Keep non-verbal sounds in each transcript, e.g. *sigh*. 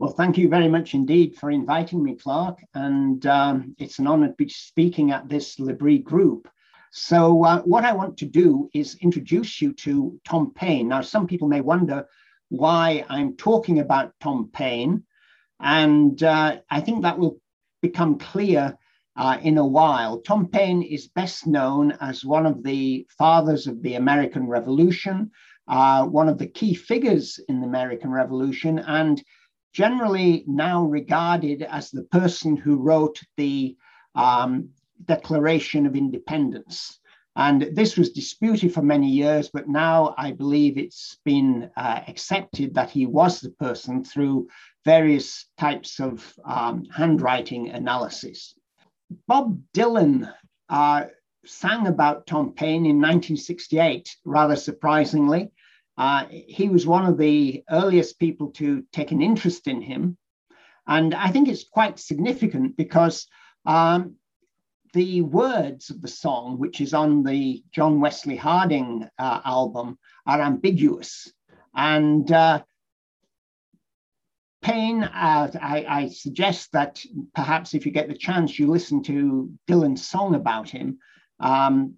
Well, thank you very much indeed for inviting me, Clark. And um, it's an honor to be speaking at this L'Abri group. So, uh, what I want to do is introduce you to Tom Paine. Now, some people may wonder why I'm talking about Tom Paine. And uh, I think that will become clear uh, in a while. Tom Paine is best known as one of the fathers of the American Revolution, uh, one of the key figures in the American Revolution, and generally now regarded as the person who wrote the um, Declaration of Independence. And this was disputed for many years, but now I believe it's been uh, accepted that he was the person through various types of um, handwriting analysis. Bob Dylan uh, sang about Tom Paine in 1968, rather surprisingly. Uh, he was one of the earliest people to take an interest in him. And I think it's quite significant because um, the words of the song, which is on the John Wesley Harding uh, album, are ambiguous. And uh, Paine, uh, I, I, suggest that perhaps if you get the chance, you listen to Dylan's song about him. Um,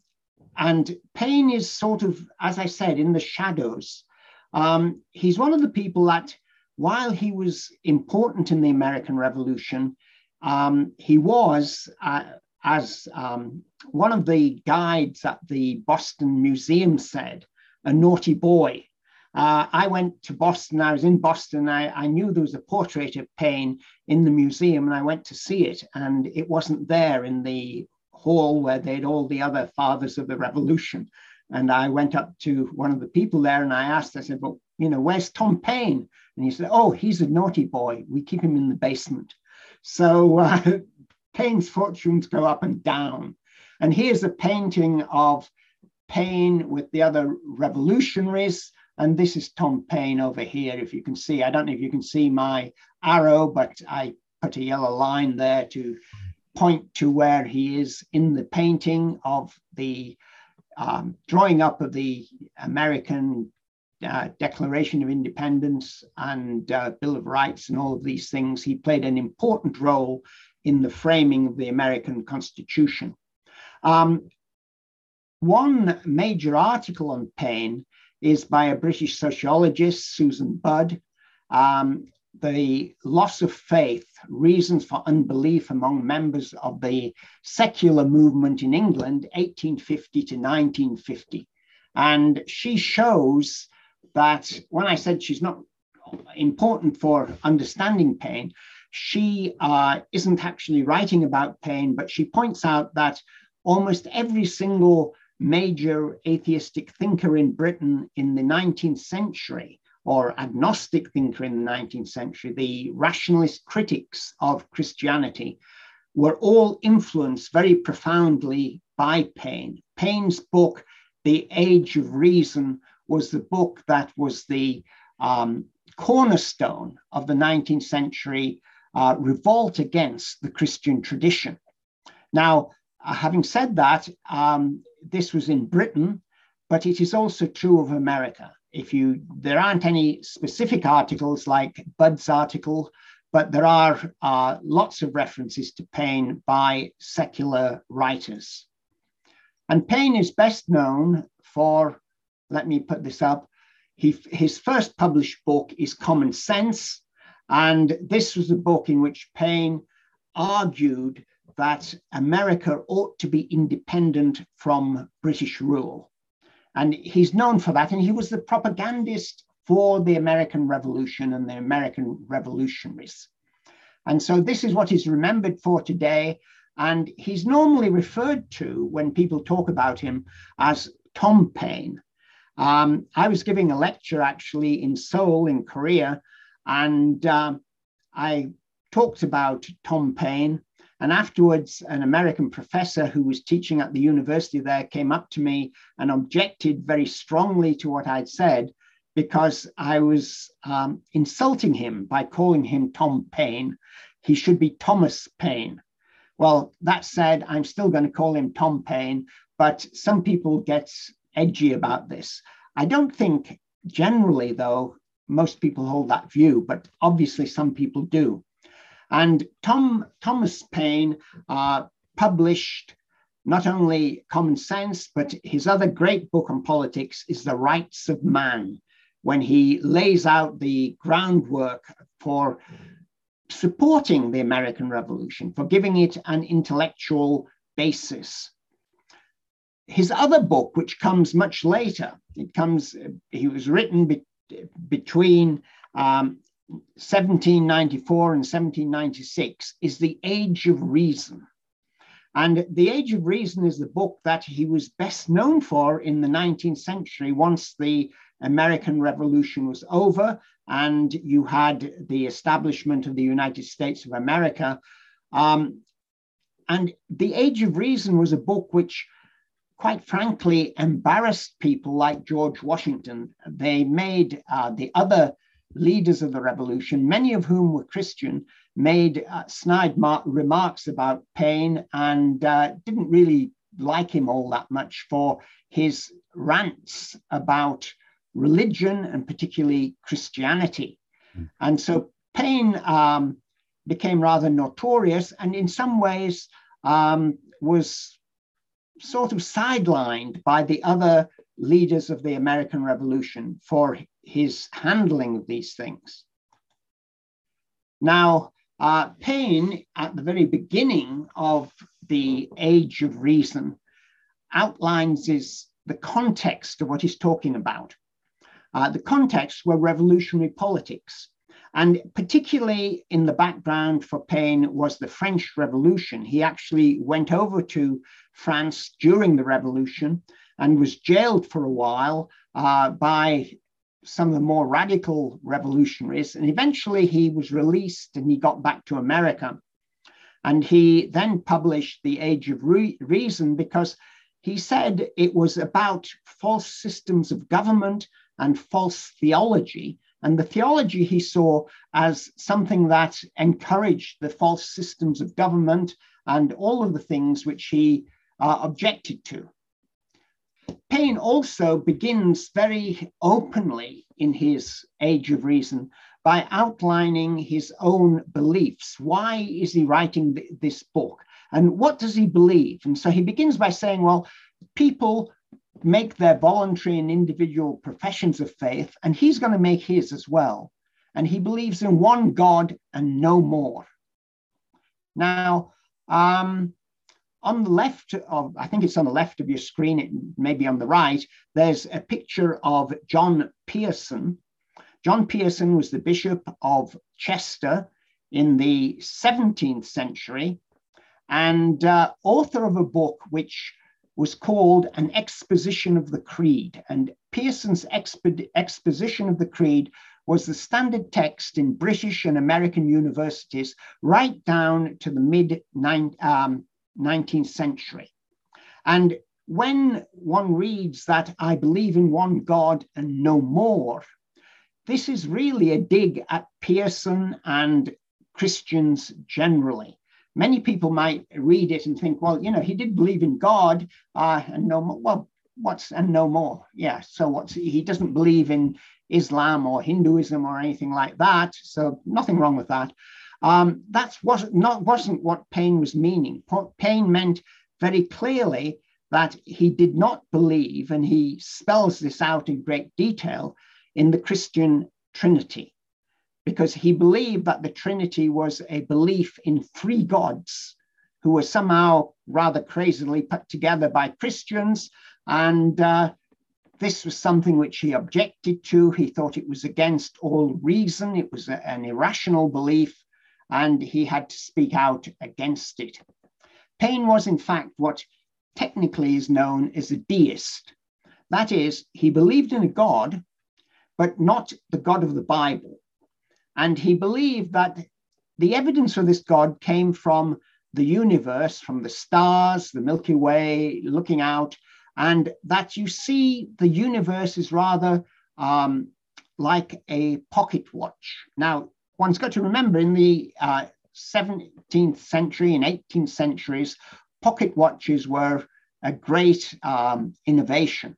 and Paine is sort of, as I said, in the shadows. Um, he's one of the people that, while he was important in the American Revolution, um, he was, uh, as um, one of the guides at the Boston Museum said, a naughty boy. Uh, I went to Boston, I was in Boston, I, I, knew there was a portrait of Paine in the museum, and I went to see it, and it wasn't there in the hall where they'd all the other fathers of the revolution. And I went up to one of the people there and I asked, I said, well, you know, where's Tom Paine? And he said, oh, he's a naughty boy. We keep him in the basement. So uh, *laughs* Paine's fortunes go up and down. And here's a painting of Paine with the other revolutionaries. And this is Tom Paine over here, if you can see. I don't know if you can see my arrow, but I put a yellow line there to point to where he is in the painting of the um, drawing up of the American uh, Declaration of Independence and uh, Bill of Rights and all of these things. He played an important role in the framing of the American Constitution. Um, one major article on Paine is by a British sociologist, Susan Budd, um, the loss of faith, reasons for unbelief among members of the secular movement in England, 1850 to 1950. And she shows that when I said she's not important for understanding Paine, she uh, isn't actually writing about Paine, but she points out that almost every single major atheistic thinker in Britain in the 19th century or agnostic thinker in the 19th century, the rationalist critics of Christianity, were all influenced very profoundly by Paine. Paine's book, The Age of Reason, was the book that was the um, cornerstone of the 19th century uh, revolt against the Christian tradition. Now, uh, having said that, um, this was in Britain, but it is also true of America if you there aren't any specific articles like Budd's article, but there are uh, lots of references to Paine by secular writers. And Paine is best known for, let me put this up, he, his first published book is Common Sense. And this was a book in which Paine argued that America ought to be independent from British rule. And he's known for that. And he was the propagandist for the American Revolution and the American revolutionaries. And so this is what he's remembered for today. And he's normally referred to when people talk about him as Tom Paine. Um, I was giving a lecture actually in Seoul, in Korea, and uh, I talked about Tom Paine and afterwards, an American professor who was teaching at the university there came up to me and objected very strongly to what I'd said because I was um, insulting him by calling him Tom Paine. He should be Thomas Paine. Well, that said, I'm still going to call him Tom Paine, but some people get edgy about this. I don't think generally, though, most people hold that view, but obviously some people do. And Tom Thomas Paine uh, published not only Common Sense, but his other great book on politics is The Rights of Man, when he lays out the groundwork for supporting the American Revolution, for giving it an intellectual basis. His other book, which comes much later, it comes, he was written be, between um, 1794 and 1796, is The Age of Reason. And The Age of Reason is the book that he was best known for in the 19th century once the American Revolution was over and you had the establishment of the United States of America. Um, and The Age of Reason was a book which, quite frankly, embarrassed people like George Washington. They made uh, the other leaders of the revolution, many of whom were Christian, made uh, snide mar- remarks about Paine and uh, didn't really like him all that much for his rants about religion and particularly Christianity. Mm. And so Paine um, became rather notorious and in some ways um, was sort of sidelined by the other leaders of the American Revolution for his handling of these things. Now, uh, Paine, at the very beginning of the Age of Reason, outlines his, the context of what he's talking about. Uh, the context were revolutionary politics. And particularly in the background for Paine was the French Revolution. He actually went over to France during the revolution and was jailed for a while uh, by some of the more radical revolutionaries. And eventually he was released and he got back to America. And he then published The Age of Re- Reason because he said it was about false systems of government and false theology. And the theology he saw as something that encouraged the false systems of government and all of the things which he uh, objected to. Paine also begins very openly in his Age of Reason by outlining his own beliefs. Why is he writing th- this book? And what does he believe? And so he begins by saying, well, people make their voluntary and individual professions of faith, and he's going to make his as well. And he believes in one God and no more. Now, um, on the left of, I think it's on the left of your screen, it may be on the right, there's a picture of John Pearson. John Pearson was the Bishop of Chester in the 17th century and uh, author of a book which was called An Exposition of the Creed. And Pearson's expo- exposition of the Creed was the standard text in British and American universities right down to the mid um, 19th century. And when one reads that I believe in one God and no more, this is really a dig at Pearson and Christians generally many people might read it and think, well, you know, he did believe in God uh, and no more. Well, what's and no more? Yeah. So what's he doesn't believe in Islam or Hinduism or anything like that. So nothing wrong with that. Um, that's was not wasn't what Paine was meaning. Paine meant very clearly that he did not believe, and he spells this out in great detail in the Christian Trinity because he believed that the Trinity was a belief in three gods who were somehow rather crazily put together by Christians. And uh, this was something which he objected to. He thought it was against all reason, it was a, an irrational belief, and he had to speak out against it. Paine was, in fact, what technically is known as a deist. That is, he believed in a God, but not the God of the Bible. And he believed that the evidence for this God came from the universe, from the stars, the Milky Way, looking out, and that you see the universe is rather um, like a pocket watch. Now, one's got to remember in the uh, 17th century and 18th centuries, pocket watches were a great um, innovation.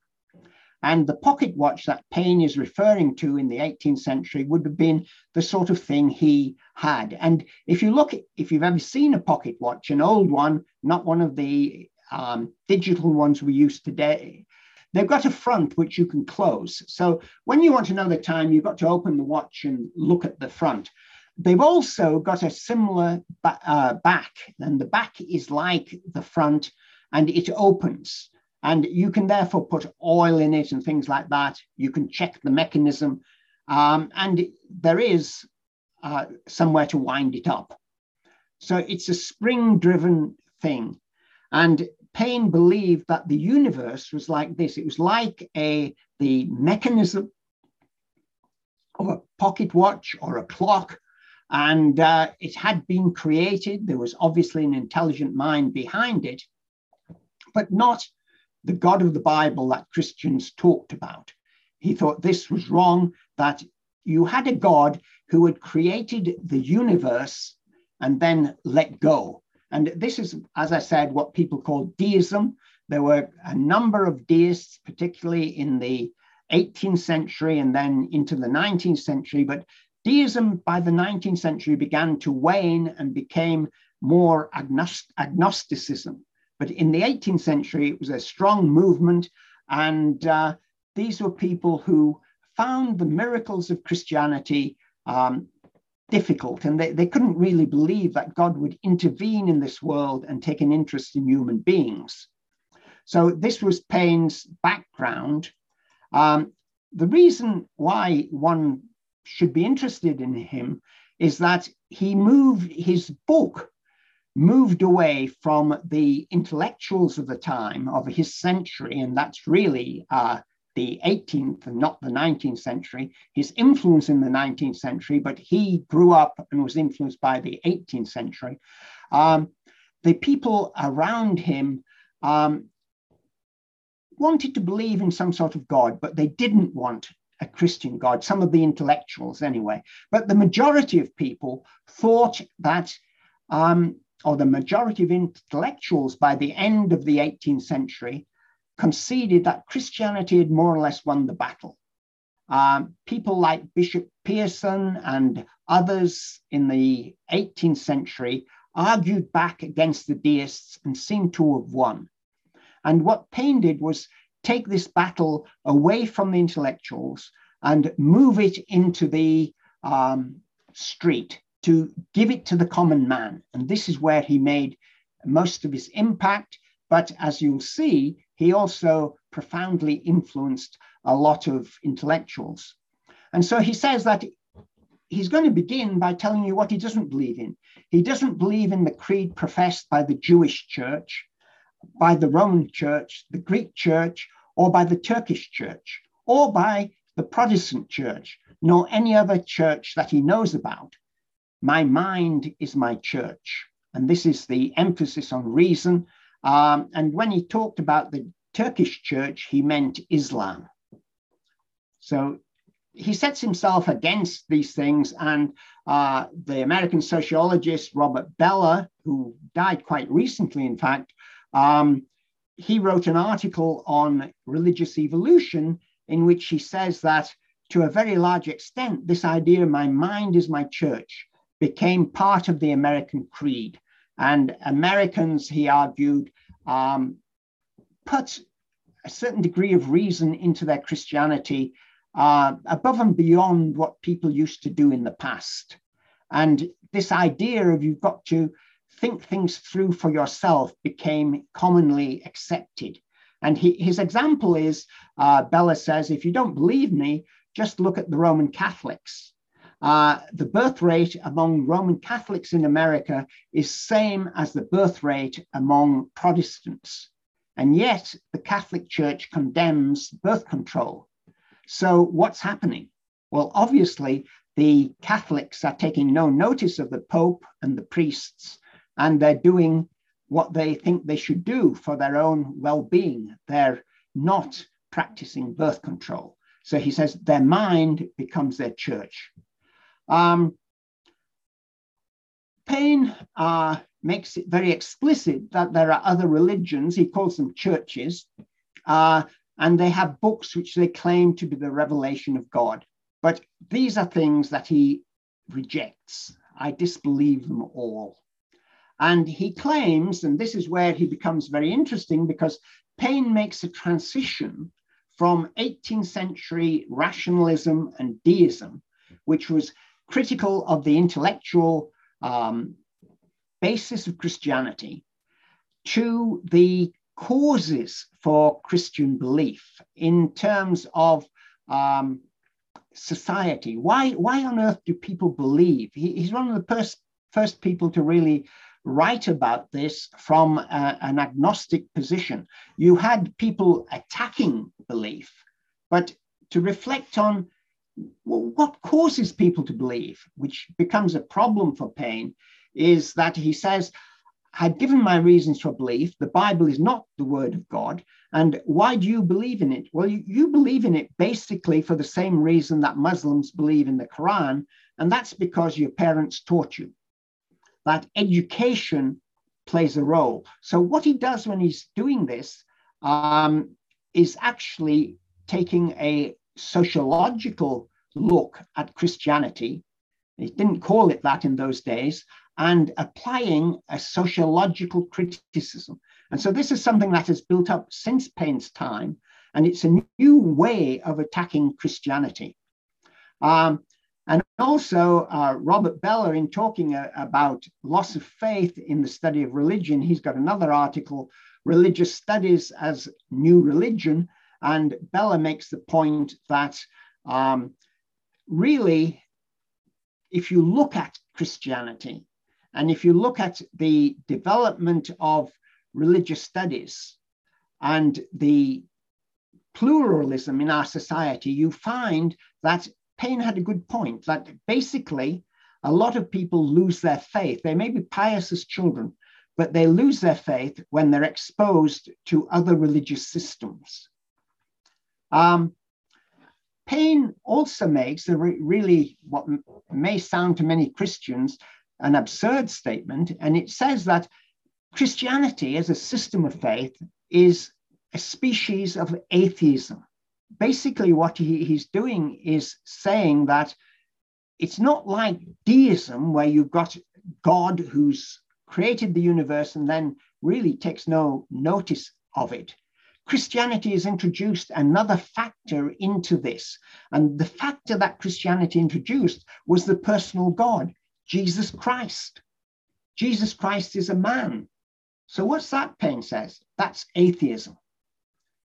And the pocket watch that Paine is referring to in the 18th century would have been the sort of thing he had. And if you look, at, if you've ever seen a pocket watch, an old one, not one of the um, digital ones we use today, they've got a front which you can close. So when you want to know the time, you've got to open the watch and look at the front. They've also got a similar ba- uh, back, and the back is like the front and it opens. And you can therefore put oil in it and things like that. You can check the mechanism. Um, and there is uh, somewhere to wind it up. So it's a spring driven thing. And Paine believed that the universe was like this. It was like a the mechanism of a pocket watch or a clock, and uh, it had been created. There was obviously an intelligent mind behind it, but not the God of the Bible that Christians talked about. He thought this was wrong, that you had a God who had created the universe and then let go. And this is, as I said, what people call deism. There were a number of deists, particularly in the 18th century and then into the 19th century. But deism by the 19th century began to wane and became more agnost- agnosticism. But in the 18th century, it was a strong movement. And uh, these were people who found the miracles of Christianity um, difficult. And they, they couldn't really believe that God would intervene in this world and take an interest in human beings. So this was Paine's background. Um, the reason why one should be interested in him is that he moved his book moved away from the intellectuals of the time of his century, and that's really uh, the 18th and not the 19th century, his influence in the 19th century, but he grew up and was influenced by the 18th century. Um, the people around him um, wanted to believe in some sort of God, but they didn't want a Christian God, some of the intellectuals anyway. But the majority of people thought that um, or the majority of intellectuals by the end of the 18th century conceded that Christianity had more or less won the battle. Um, people like Bishop Pearson and others in the 18th century argued back against the deists and seemed to have won. And what Paine did was take this battle away from the intellectuals and move it into the um, street to give it to the common man. And this is where he made most of his impact. But as you'll see, he also profoundly influenced a lot of intellectuals. And so he says that he's going to begin by telling you what he doesn't believe in. He doesn't believe in the creed professed by the Jewish church, by the Roman church, the Greek church, or by the Turkish church, or by the Protestant church, nor any other church that he knows about. My mind is my church. And this is the emphasis on reason. Um, and when he talked about the Turkish church, he meant Islam. So he sets himself against these things. And uh, the American sociologist Robert Bellah, who died quite recently, in fact, um, he wrote an article on religious evolution in which he says that to a very large extent, this idea, my mind is my church, became part of the American creed. And Americans, he argued, um, put a certain degree of reason into their Christianity uh, above and beyond what people used to do in the past. And this idea of you've got to think things through for yourself became commonly accepted. And he, his example is uh, Bellah says, if you don't believe me, just look at the Roman Catholics. Uh, the birth rate among Roman Catholics in America is same as the birth rate among Protestants. And yet the Catholic Church condemns birth control. So what's happening? Well, obviously, the Catholics are taking no notice of the Pope and the priests, and they're doing what they think they should do for their own well being. They're not practicing birth control. So he says their mind becomes their church. Um, Paine uh, makes it very explicit that there are other religions, he calls them churches, uh, and they have books which they claim to be the revelation of God. But these are things that he rejects. I disbelieve them all. And he claims, and this is where he becomes very interesting because Paine makes a transition from 18th century rationalism and deism, which was critical of the intellectual um, basis of Christianity, to the causes for Christian belief in terms of um, society. Why, why on earth do people believe? He, he's one of the first, first people to really write about this from a, an agnostic position. You had people attacking belief, but to reflect on what causes people to believe, which becomes a problem for Paine, is that he says, had given my reasons for belief. The Bible is not the word of God. And why do you believe in it? Well, you, you, believe in it basically for the same reason that Muslims believe in the Quran. And that's because your parents taught you that education plays a role. So, what he does when he's doing this um, is actually taking a sociological look at Christianity. He didn't call it that in those days, and applying a sociological criticism. And so this is something that has built up since Paine's time, and it's a new way of attacking Christianity. Um, and also, uh, Robert Bellah, in talking uh, about loss of faith in the study of religion, he's got another article, Religious Studies as New Religion. And Bellah makes the point that um, really, if you look at Christianity, and if you look at the development of religious studies and the pluralism in our society, you find that Paine had a good point that basically a lot of people lose their faith. They may be pious as children, but they lose their faith when they're exposed to other religious systems. Um, Paine also makes a re- really what may sound to many Christians an absurd statement, and it says that Christianity as a system of faith is a species of atheism. Basically, what he, he's doing is saying that it's not like deism, where you've got God who's created the universe and then really takes no notice of it. Christianity has introduced another factor into this. And the factor that Christianity introduced was the personal God. Jesus Christ. Jesus Christ is a man. So what's that, Paine says? That's atheism.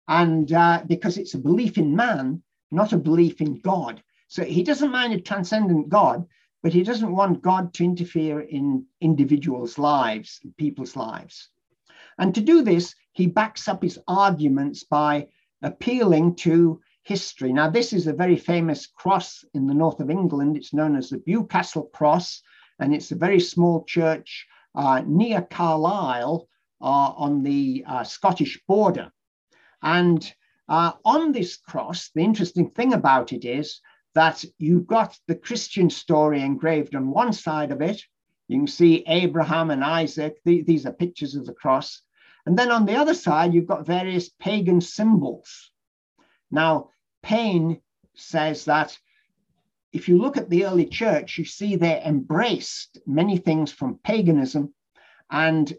And uh, because it's a belief in man, not a belief in God. So he doesn't mind a transcendent God, but he doesn't want God to interfere in individuals' lives, people's lives. And to do this, he backs up his arguments by appealing to history. Now, this is a very famous cross in the north of England. It's known as the Bewcastle Cross, and it's a very small church uh, near Carlisle uh, on the uh, Scottish border. And uh, on this cross, the interesting thing about it is that you've got the Christian story engraved on one side of it. You can see Abraham and Isaac. these are pictures of the cross. And then on the other side, you've got various pagan symbols. Now, Paine says that if you look at the early church, you see they embraced many things from paganism, and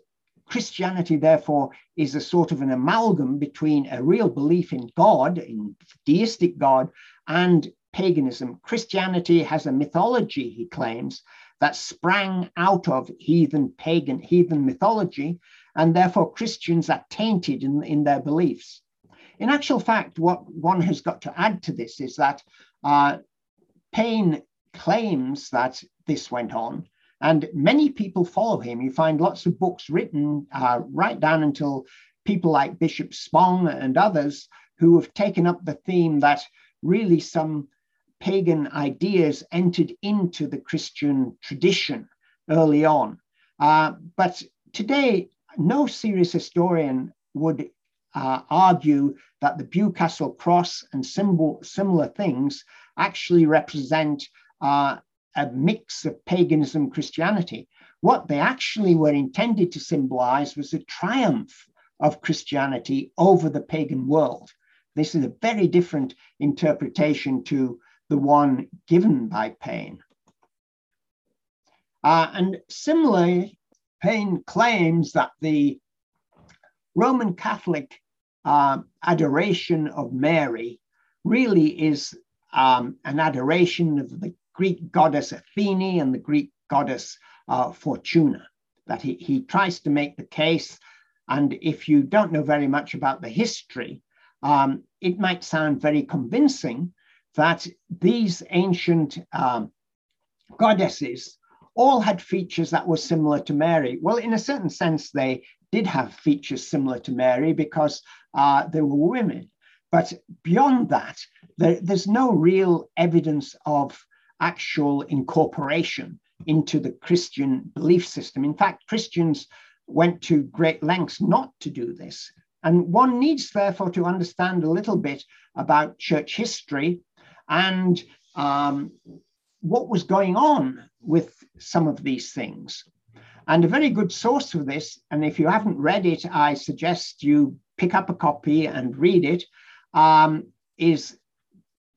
Christianity, therefore, is a sort of an amalgam between a real belief in God, in deistic God, and paganism. Christianity has a mythology, he claims, that sprang out of heathen pagan heathen mythology, and therefore Christians are tainted in, in their beliefs. In actual fact, what one has got to add to this is that uh, Paine claims that this went on, and many people follow him. You find lots of books written uh, right down until people like Bishop Spong and others who have taken up the theme that really some pagan ideas entered into the Christian tradition early on. Uh, but today, no serious historian would uh, argue that the Bewcastle cross and symbol, similar things actually represent uh, a mix of paganism and Christianity. What they actually were intended to symbolize was a triumph of Christianity over the pagan world. This is a very different interpretation to the one given by Paine. Uh, and similarly, Paine claims that the Roman Catholic uh, adoration of Mary really is um, an adoration of the Greek goddess Athene and the Greek goddess uh, Fortuna. That he, he tries to make the case. And if you don't know very much about the history, um, it might sound very convincing that these ancient um, goddesses all had features that were similar to Mary. Well, in a certain sense, they did have features similar to Mary because uh, they were women. But beyond that, there, there's no real evidence of actual incorporation into the Christian belief system. In fact, Christians went to great lengths not to do this. And one needs, therefore, to understand a little bit about church history and um, what was going on with some of these things. And a very good source for this, and if you haven't read it, I suggest you pick up a copy and read it, um, is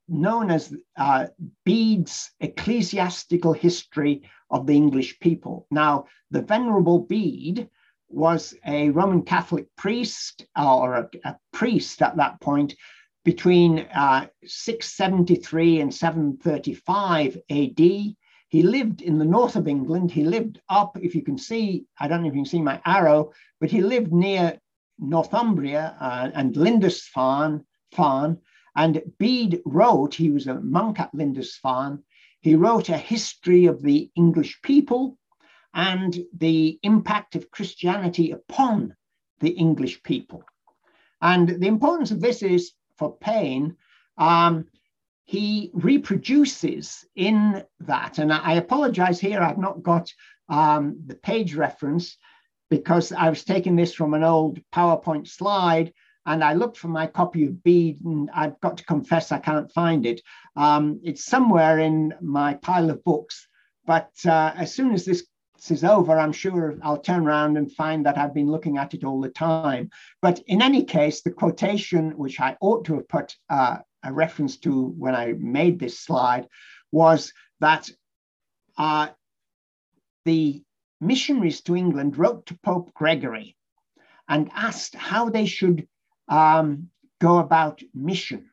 known as uh, Bede's Ecclesiastical History of the English People. Now, the Venerable Bede was a Roman Catholic priest or a, a priest at that point between uh, 673 and 735 AD. He lived in the north of England. He lived up, if you can see, I don't know if you can see my arrow, but he lived near Northumbria uh, and Lindisfarne, Farn, and Bede wrote, he was a monk at Lindisfarne, he wrote a history of the English people and the impact of Christianity upon the English people. And the importance of this is for Paine, um, he reproduces in that, and I apologize here, I've not got um, the page reference because I was taking this from an old PowerPoint slide and I looked for my copy of Bede, and I've got to confess I can't find it. Um, it's somewhere in my pile of books, but uh, as soon as this is over, I'm sure I'll turn around and find that I've been looking at it all the time. But in any case, the quotation, which I ought to have put uh, a reference to when I made this slide, was that uh, the missionaries to England wrote to Pope Gregory and asked how they should um, go about mission.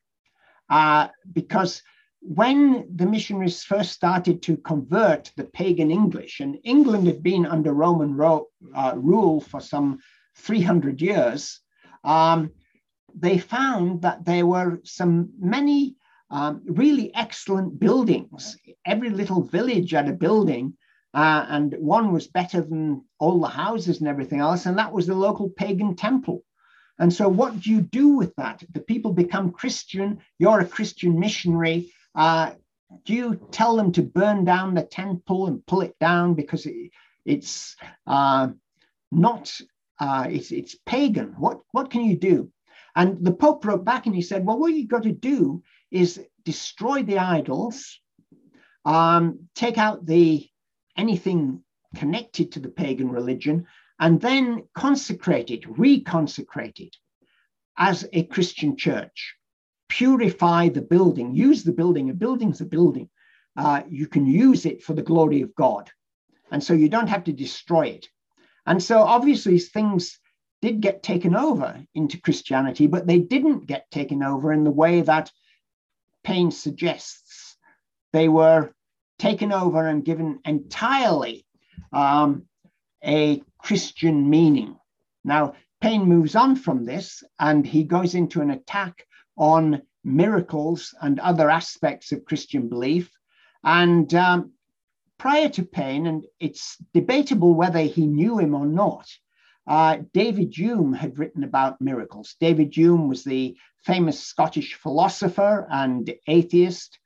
Uh, because when the missionaries first started to convert the pagan English, and England had been under Roman ro- uh, rule for some 300 years, um, they found that there were some many um, really excellent buildings. Every little village had a building, uh, and one was better than all the houses and everything else, and that was the local pagan temple. And so, what do you do with that? The people become Christian, you're a Christian missionary. Uh, do you tell them to burn down the temple and pull it down because it, it's uh, not, uh, it's, it's pagan? What, what can you do? And the Pope wrote back and he said, well, what you've got to do is destroy the idols, um, take out the anything connected to the pagan religion, and then consecrate it, reconsecrate it as a Christian church. Purify the building, use the building. A building's a building. Uh, you can use it for the glory of God. And so you don't have to destroy it. And so obviously things did get taken over into Christianity, but they didn't get taken over in the way that Paine suggests. They were taken over and given entirely um, a Christian meaning. Now, Paine moves on from this and he goes into an attack on miracles and other aspects of Christian belief. And um, prior to Paine, and it's debatable whether he knew him or not, uh, David Hume had written about miracles. David Hume was the famous Scottish philosopher and atheist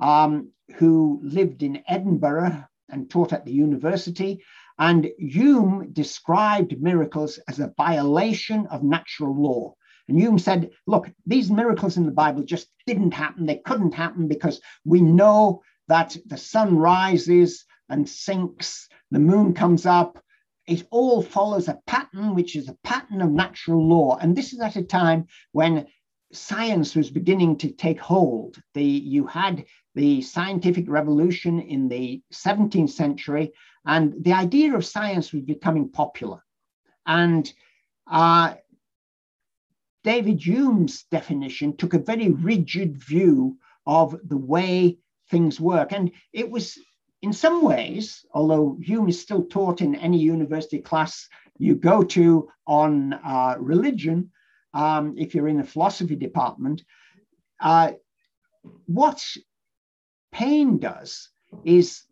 um, who lived in Edinburgh and taught at the university. And Hume described miracles as a violation of natural law. And Hume said, look, these miracles in the Bible just didn't happen. They couldn't happen because we know that the sun rises and sinks, the moon comes up. It all follows a pattern, which is a pattern of natural law. And this is at a time when science was beginning to take hold. The, you had the scientific revolution in the 17th century, and the idea of science was becoming popular. And uh, David Hume's definition took a very rigid view of the way things work. And it was, in some ways, although Hume is still taught in any university class you go to on uh, religion, um, if you're in the philosophy department, uh, what Paine does is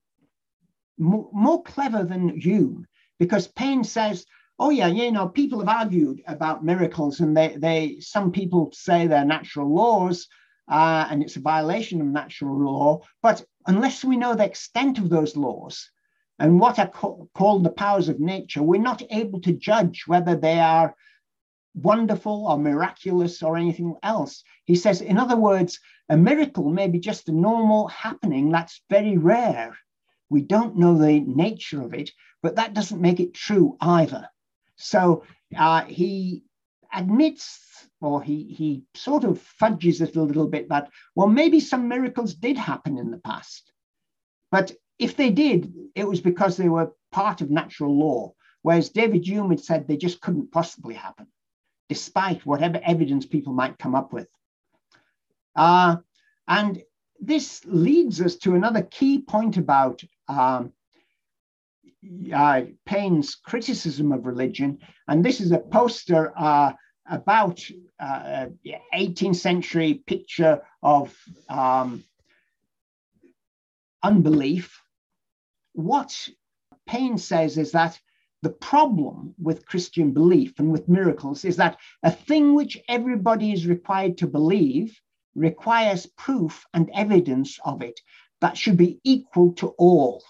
more, clever than Hume, because Paine says, oh yeah, you know, people have argued about miracles, and they, they some people say they're natural laws, uh, and it's a violation of natural law. But unless we know the extent of those laws and what are co- called the powers of nature, we're not able to judge whether they are wonderful or miraculous or anything else. He says, in other words, a miracle may be just a normal happening that's very rare. We don't know the nature of it, but that doesn't make it true either. So uh, he admits, or he, he sort of fudges it a little bit that, well, maybe some miracles did happen in the past. But if they did, it was because they were part of natural law. Whereas David Hume had said they just couldn't possibly happen despite whatever evidence people might come up with. Uh, and this leads us to another key point about um, uh, Paine's criticism of religion. And this is a poster uh, about uh, 18th century picture of um, unbelief. What Paine says is that the problem with Christian belief and with miracles is that a thing which everybody is required to believe requires proof and evidence of it that should be equal to all.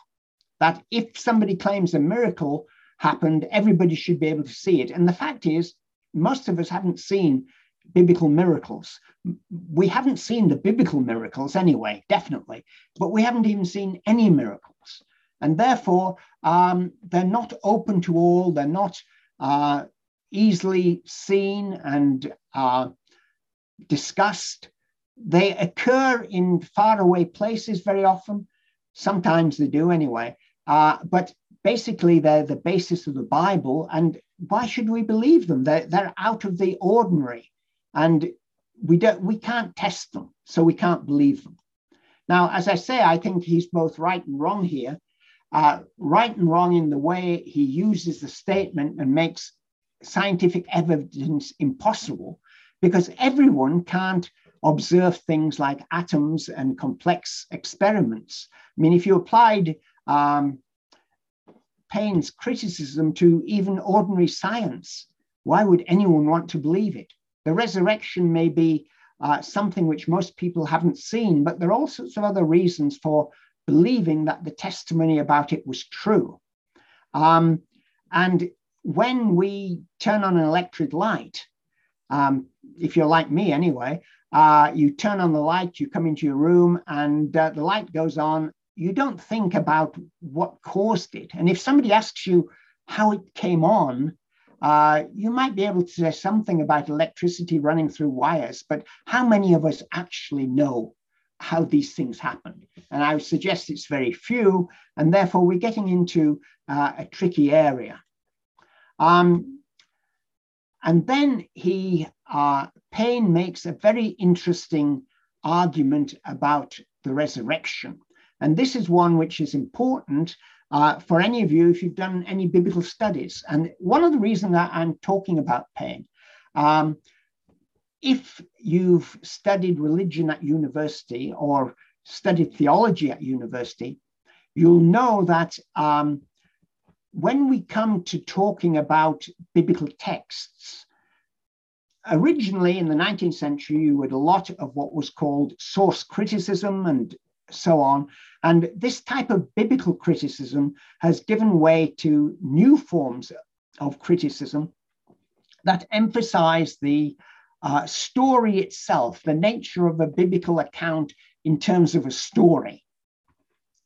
That if somebody claims a miracle happened, everybody should be able to see it. And the fact is, most of us haven't seen biblical miracles. We haven't seen the biblical miracles anyway, definitely, but we haven't even seen any miracles. And therefore, um, they're not open to all, they're not uh, easily seen and uh, discussed. They occur in faraway places very often. Sometimes they do anyway. Uh, but basically, they're the basis of the Bible. And why should we believe them? They're, they're out of the ordinary. And we, don't, we can't test them, so we can't believe them. Now, as I say, I think he's both right and wrong here uh, right and wrong in the way he uses the statement and makes scientific evidence impossible because everyone can't observe things like atoms and complex experiments. I mean, if you applied um, Paine's criticism to even ordinary science, why would anyone want to believe it? The resurrection may be uh, something which most people haven't seen, but there are all sorts of other reasons for believing that the testimony about it was true. Um, and when we turn on an electric light, um, if you're like me anyway, uh, you turn on the light, you come into your room, and uh, the light goes on. You don't think about what caused it. And if somebody asks you how it came on, uh, you might be able to say something about electricity running through wires, but how many of us actually know how these things happen. And I would suggest it's very few, and therefore we're getting into uh, a tricky area. Um, and then he, uh, Paine makes a very interesting argument about the resurrection. And this is one which is important uh, for any of you if you've done any biblical studies. And one of the reasons that I'm talking about Paine, um, if you've studied religion at university or studied theology at university, you'll know that um, when we come to talking about biblical texts, originally in the 19th century, you had a lot of what was called source criticism and so on. And this type of biblical criticism has given way to new forms of criticism that emphasize the uh, story itself, the nature of a biblical account in terms of a story.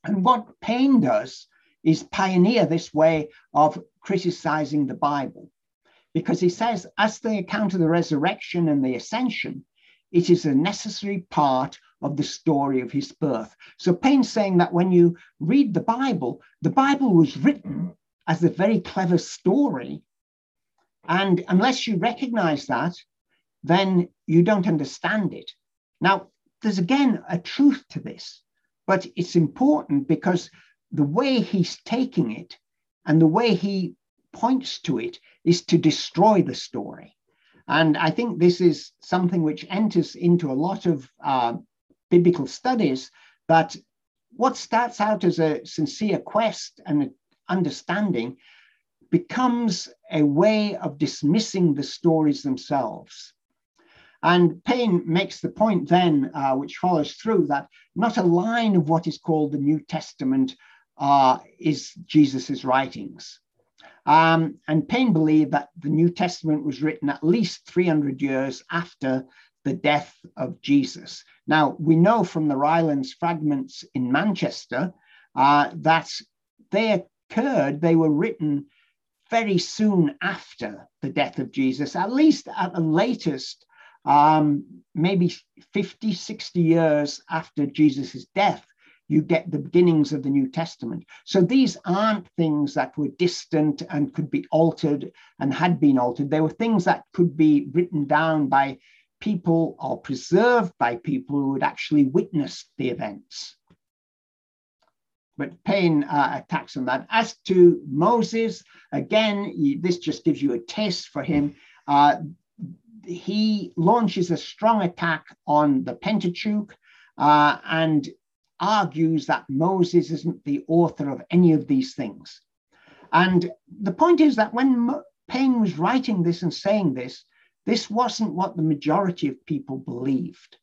And what Paine does is pioneer this way of criticizing the Bible, because he says, as the account of the resurrection and the ascension, it is a necessary part of the story of his birth. So Paine's saying that when you read the Bible, the Bible was written as a very clever story. And unless you recognize that, then you don't understand it. Now, there's again a truth to this, but it's important because the way he's taking it and the way he points to it is to destroy the story. And I think this is something which enters into a lot of uh, biblical studies that what starts out as a sincere quest and understanding becomes a way of dismissing the stories themselves. And Paine makes the point then, uh, which follows through, that not a line of what is called the New Testament uh, is Jesus's writings. Um, and Paine believed that the New Testament was written at least 300 years after the death of Jesus. Now, we know from the Rylands fragments in Manchester uh, that they occurred, they were written very soon after the death of Jesus, at least at the latest, um, maybe 50, 60 years after Jesus' death you get the beginnings of the New Testament. So these aren't things that were distant and could be altered and had been altered. They were things that could be written down by people or preserved by people who had actually witnessed the events. But Paine uh, attacks on that. As to Moses, again, this just gives you a taste for him. Uh, he launches a strong attack on the Pentateuch, uh, and argues that Moses isn't the author of any of these things. And the point is that when Paine was writing this and saying this, this wasn't what the majority of people believed.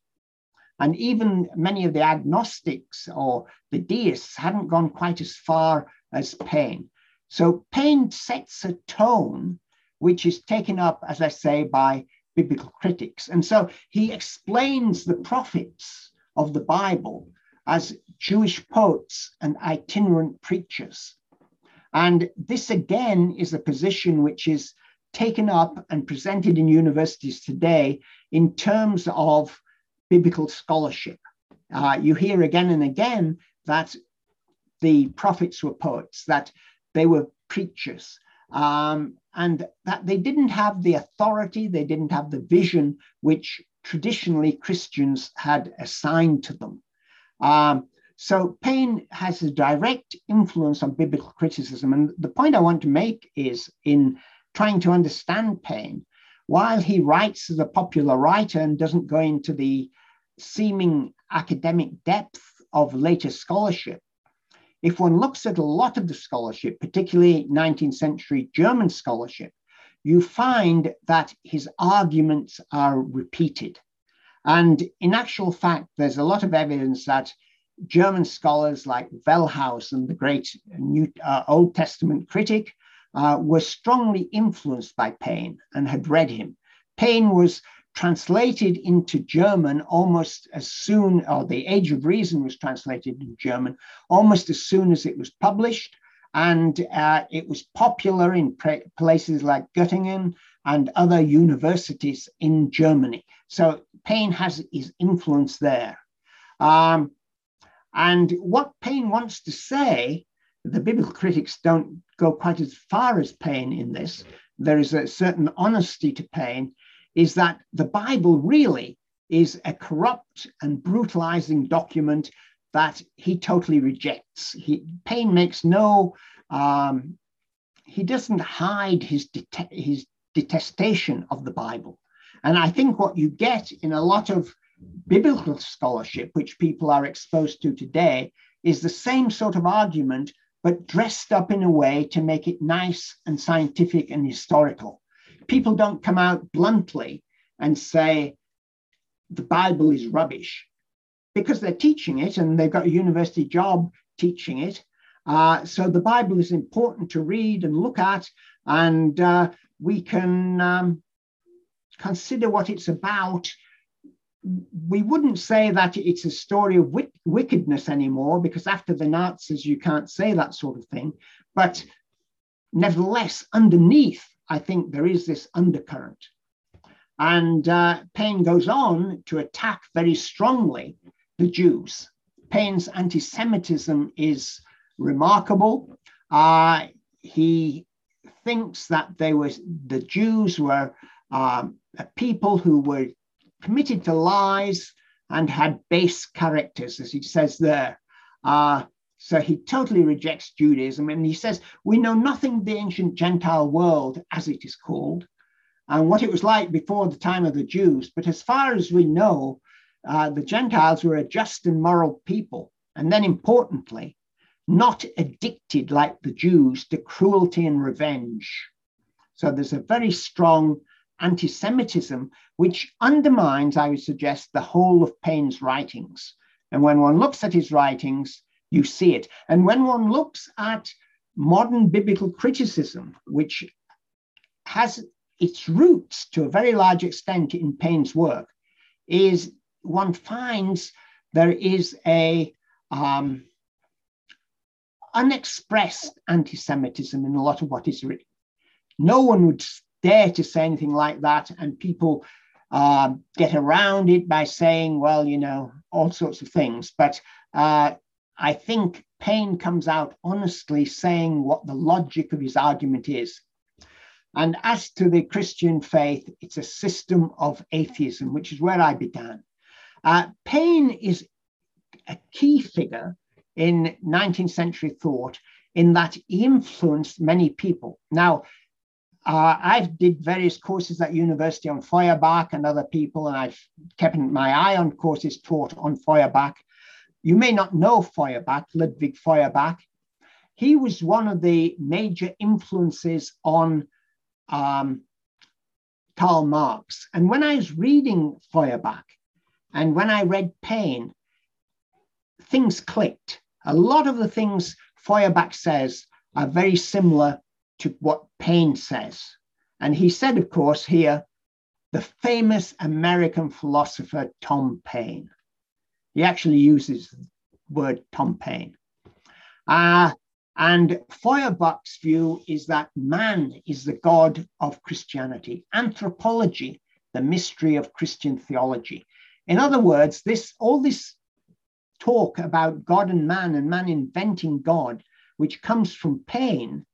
And even many of the agnostics or the deists hadn't gone quite as far as Paine. So Paine sets a tone which is taken up, as I say, by biblical critics. And so he explains the prophets of the Bible as Jewish poets and itinerant preachers. And this again is a position which is taken up and presented in universities today in terms of biblical scholarship. Uh, you hear again and again that the prophets were poets, that they were preachers, um, and that they didn't have the authority, they didn't have the vision which traditionally Christians had assigned to them. Um, so Paine has a direct influence on biblical criticism. And the point I want to make is in trying to understand Paine, while he writes as a popular writer and doesn't go into the seeming academic depth of later scholarship, if one looks at a lot of the scholarship, particularly 19th century German scholarship, you find that his arguments are repeated. And in actual fact, there's a lot of evidence that German scholars like Wellhausen, the great New, uh, Old Testament critic, uh, were strongly influenced by Paine and had read him. Paine was translated into German almost as soon, or The Age of Reason was translated in German almost as soon as it was published. And uh, it was popular in places like Göttingen and other universities in Germany. So Paine has his influence there. Um, and what Paine wants to say, the biblical critics don't go quite as far as Paine in this. There is a certain honesty to Paine, is that the Bible really is a corrupt and brutalizing document that he totally rejects. He, makes no, um, he doesn't hide his, det- his detestation of the Bible. And I think what you get in a lot of biblical scholarship, which people are exposed to today, is the same sort of argument, but dressed up in a way to make it nice and scientific and historical. People don't come out bluntly and say the Bible is rubbish because they're teaching it and they've got a university job teaching it. Uh, so the Bible is important to read and look at, and uh, we can um, consider what it's about. We wouldn't say that it's a story of wickedness anymore, because after the Nazis, you can't say that sort of thing. But nevertheless, underneath, I think there is this undercurrent. And uh, Paine goes on to attack very strongly the Jews. Paine's anti Semitism is remarkable. Uh, he thinks that they were, the Jews were um, people who were committed to lies and had base characters, as he says there. Uh, so he totally rejects Judaism and he says, We know nothing of the ancient Gentile world, as it is called, and what it was like before the time of the Jews. But as far as we know, uh, the Gentiles were a just and moral people. And then importantly, not addicted like the Jews to cruelty and revenge. So there's a very strong anti Semitism, which undermines, I would suggest, the whole of Paine's writings. And when one looks at his writings, you see it. And when one looks at modern biblical criticism, which has its roots to a very large extent in Paine's work, is one finds there is a um, unexpressed anti-Semitism in a lot of what is written. No one would dare to say anything like that, and people uh, get around it by saying, well, you know, all sorts of things. But uh, I think Paine comes out honestly saying what the logic of his argument is. And as to the Christian faith, it's a system of atheism, which is where I began. Uh, Paine is a key figure in 19th century thought in that he influenced many people. Now, uh, I did various courses at university on Feuerbach and other people, and I've kept my eye on courses taught on Feuerbach. You may not know Feuerbach, Ludwig Feuerbach. He was one of the major influences on um, Karl Marx. And when I was reading Feuerbach and when I read Paine, things clicked. A lot of the things Feuerbach says are very similar to what Paine says. And he said, of course, here, the famous American philosopher Tom Paine. He actually uses the word Tom Paine. Uh, and Feuerbach's view is that man is the God of Christianity, anthropology, the mystery of Christian theology. In other words, this all this talk about God and man and man inventing God, which comes from Paine,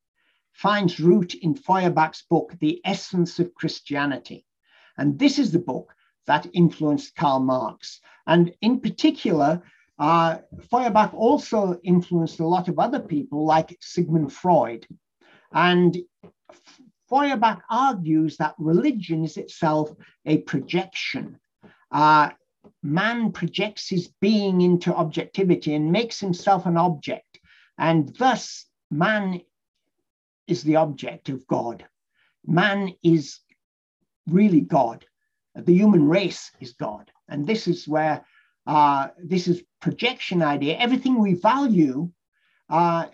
finds root in Feuerbach's book, The Essence of Christianity. And this is the book that influenced Karl Marx. And in particular, uh, Feuerbach also influenced a lot of other people like Sigmund Freud. And Feuerbach argues that religion is itself a projection. Uh, man projects his being into objectivity and makes himself an object. And thus, man is the object of God. Man is really God. The human race is God. And this is where uh, this is projection idea. Everything we value uh,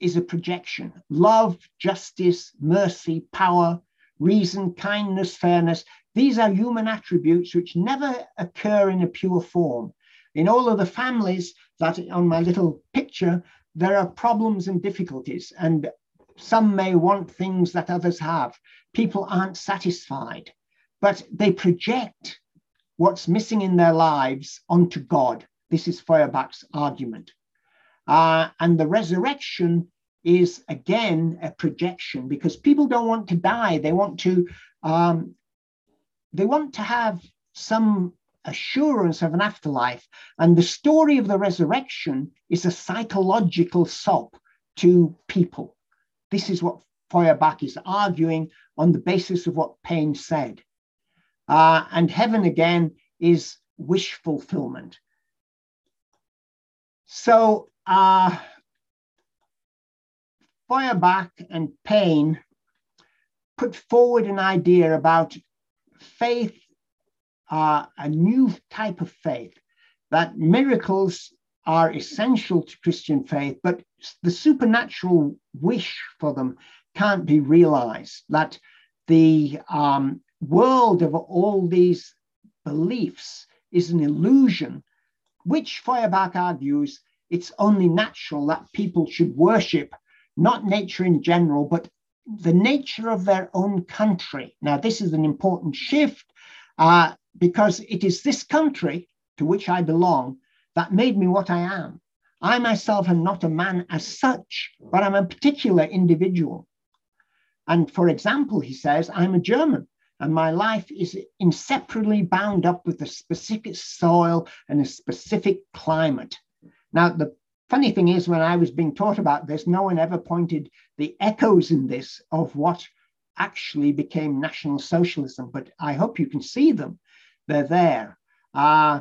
is a projection. Love, justice, mercy, power, reason, kindness, fairness. These are human attributes which never occur in a pure form. In all of the families that on my little picture, there are problems and difficulties. And some may want things that others have. People aren't satisfied, but they project what's missing in their lives onto God. This is Feuerbach's argument. Uh, and the resurrection is again a projection because people don't want to die. They want to um, they want to have some assurance of an afterlife. And the story of the resurrection is a psychological sop to people. This is what Feuerbach is arguing on the basis of what Paine said. Uh, and heaven again is wish fulfillment. So uh, Feuerbach and Paine put forward an idea about faith, uh, a new type of faith, that miracles are essential to Christian faith, but the supernatural wish for them can't be realized. That the um, world of all these beliefs is an illusion, which Feuerbach argues it's only natural that people should worship not nature in general, but the nature of their own country. Now, this is an important shift uh, because it is this country to which I belong that made me what I am. I myself am not a man as such, but I'm a particular individual. And for example, he says, I'm a German and my life is inseparably bound up with a specific soil and a specific climate. Now, the funny thing is, when I was being taught about this, no one ever pointed the echoes in this of what actually became National Socialism, but I hope you can see them. They're there. Uh,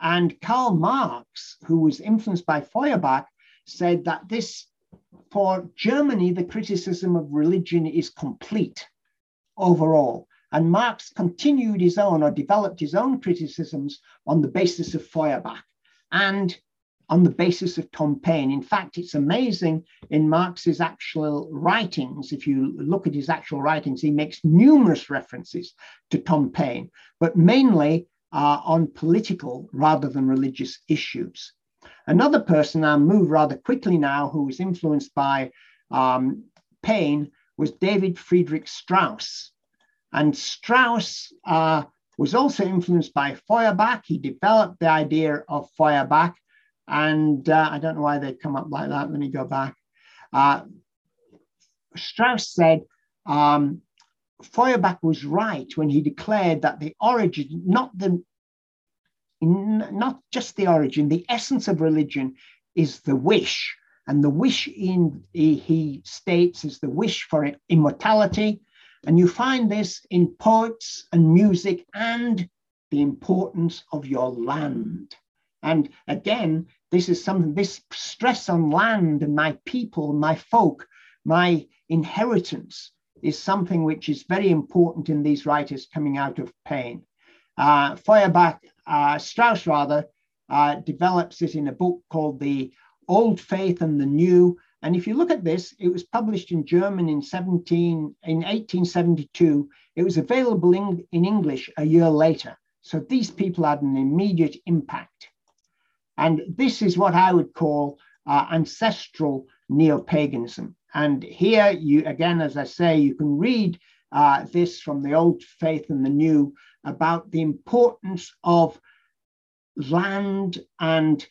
and Karl Marx, who was influenced by Feuerbach, said that this, for Germany, the criticism of religion is complete overall. And Marx continued his own or developed his own criticisms on the basis of Feuerbach and on the basis of Tom Paine. In fact, it's amazing in Marx's actual writings. If you look at his actual writings, he makes numerous references to Tom Paine, but mainly uh, on political rather than religious issues. Another person, I'll move rather quickly now, who was influenced by um, Paine was David Friedrich Strauss. And Strauss uh, was also influenced by Feuerbach. He developed the idea of Feuerbach. And uh, I don't know why they come up like that. Let me go back. Uh, Strauss said um, Feuerbach was right when he declared that the origin, not the not just the origin, the essence of religion is the wish. And the wish in he states is the wish for immortality, and you find this in poets and music and the importance of your land. And again, this is something, this stress on land and my people, my folk, my inheritance is something which is very important in these writers coming out of Paine. Uh, Feuerbach, uh, Strauss rather, uh, develops it in a book called The Old Faith and the New, and if you look at this, it was published in German in 17 in 1872. It was available in, in English a year later. So these people had an immediate impact. And this is what I would call uh, ancestral neo-paganism. And here you, again, as I say, you can read uh, this from the old faith and the new about the importance of land and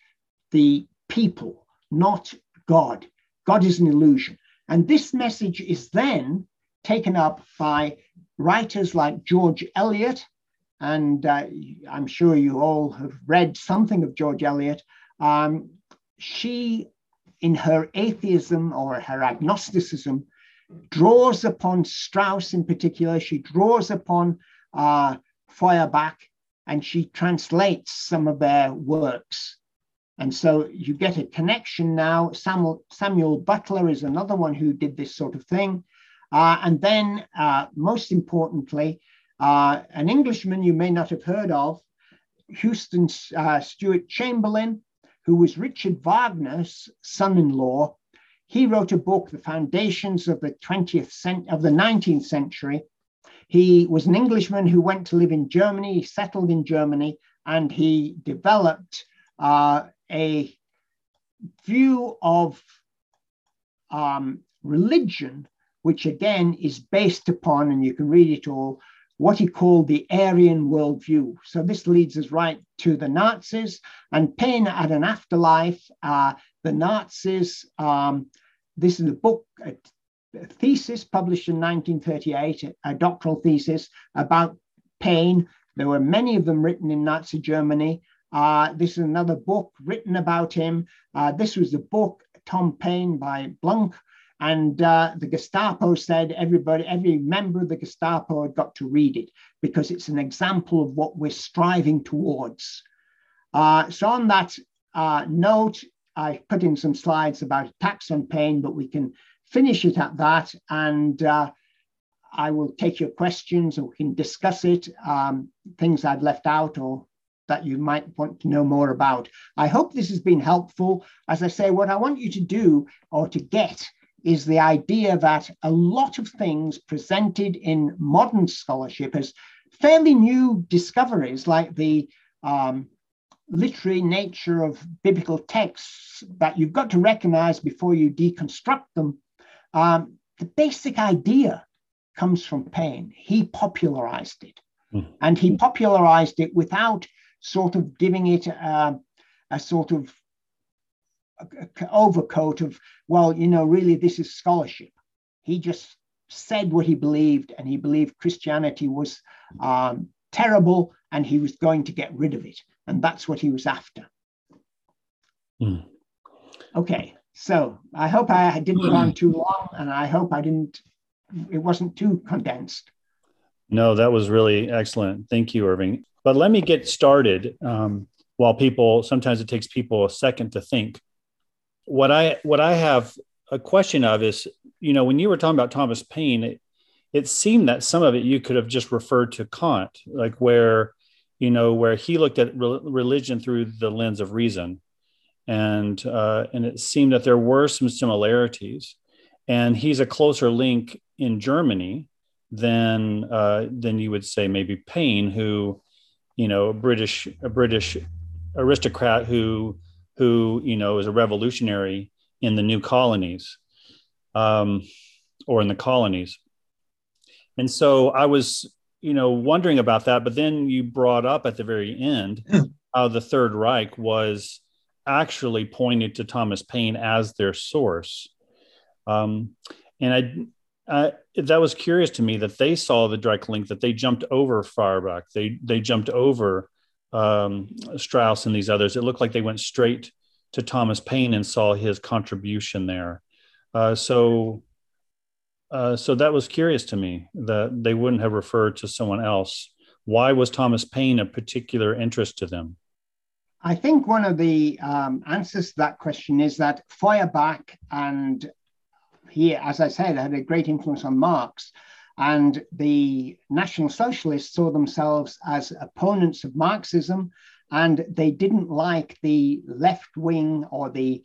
the people, not God. God is an illusion. And this message is then taken up by writers like George Eliot. And uh, I'm sure you all have read something of George Eliot. Um, she, in her atheism or her agnosticism, draws upon Strauss in particular. She draws upon uh, Feuerbach and she translates some of their works. And so you get a connection now. Samuel, Samuel Butler is another one who did this sort of thing. Uh, and then, uh, most importantly, uh, an Englishman you may not have heard of, Houston uh, Stewart Chamberlain, who was Richard Wagner's son-in-law. He wrote a book, The Foundations of the 20th cent- of the 19th Century. He was an Englishman who went to live in Germany, he settled in Germany, and he developed uh, a view of um, religion, which again is based upon, and you can read it all, what he called the Aryan worldview. So this leads us right to the Nazis and Paine at an afterlife. Uh, the Nazis, um, this is a book, a, thesis published in 1938, a, a doctoral thesis about Paine. There were many of them written in Nazi Germany. Uh, this is another book written about him. Uh, this was the book Tom Paine by Blunk. And uh, the Gestapo said everybody, every member of the Gestapo had got to read it because it's an example of what we're striving towards. Uh, so on that uh, note, I put in some slides about attacks on Paine, but we can finish it at that. And uh, I will take your questions or we can discuss it, um, things I've left out or that you might want to know more about. I hope this has been helpful. As I say, what I want you to do or to get is the idea that a lot of things presented in modern scholarship as fairly new discoveries, like the um, literary nature of biblical texts that you've got to recognize before you deconstruct them. Um, the basic idea comes from Paine. He popularized it. Mm. And he popularized it without sort of giving it a, a sort of overcoat of, well, you know, really this is scholarship. He just said what he believed, and he believed Christianity was um, terrible and he was going to get rid of it. And that's what he was after. Mm. Okay, so I hope I didn't go on too long, and I hope I didn't, it wasn't too condensed. No, that was really excellent. Thank you, Irving. But let me get started. Um, while people sometimes it takes people a second to think. What I what I have a question of is, you know, when you were talking about Thomas Paine, it, it seemed that some of it you could have just referred to Kant, like where, you know, where he looked at re- religion through the lens of reason, and uh, and it seemed that there were some similarities, and he's a closer link in Germany than uh, than you would say maybe Paine, who, you know, a British a British aristocrat who who you know is a revolutionary in the new colonies, um, or in the colonies, and so I was you know wondering about that, but then you brought up at the very end how the Third Reich was actually pointed to Thomas Paine as their source. Um, and I uh, that was curious to me that they saw the direct link that they jumped over Feuerbach. They they jumped over um, Strauss and these others. It looked like they went straight to Thomas Paine and saw his contribution there. Uh, so uh, so that was curious to me that they wouldn't have referred to someone else. Why was Thomas Paine a particular interest to them? I think one of the um, answers to that question is that Feuerbach and he, as I said, had a great influence on Marx. And the National Socialists saw themselves as opponents of Marxism, and they didn't like the left wing or the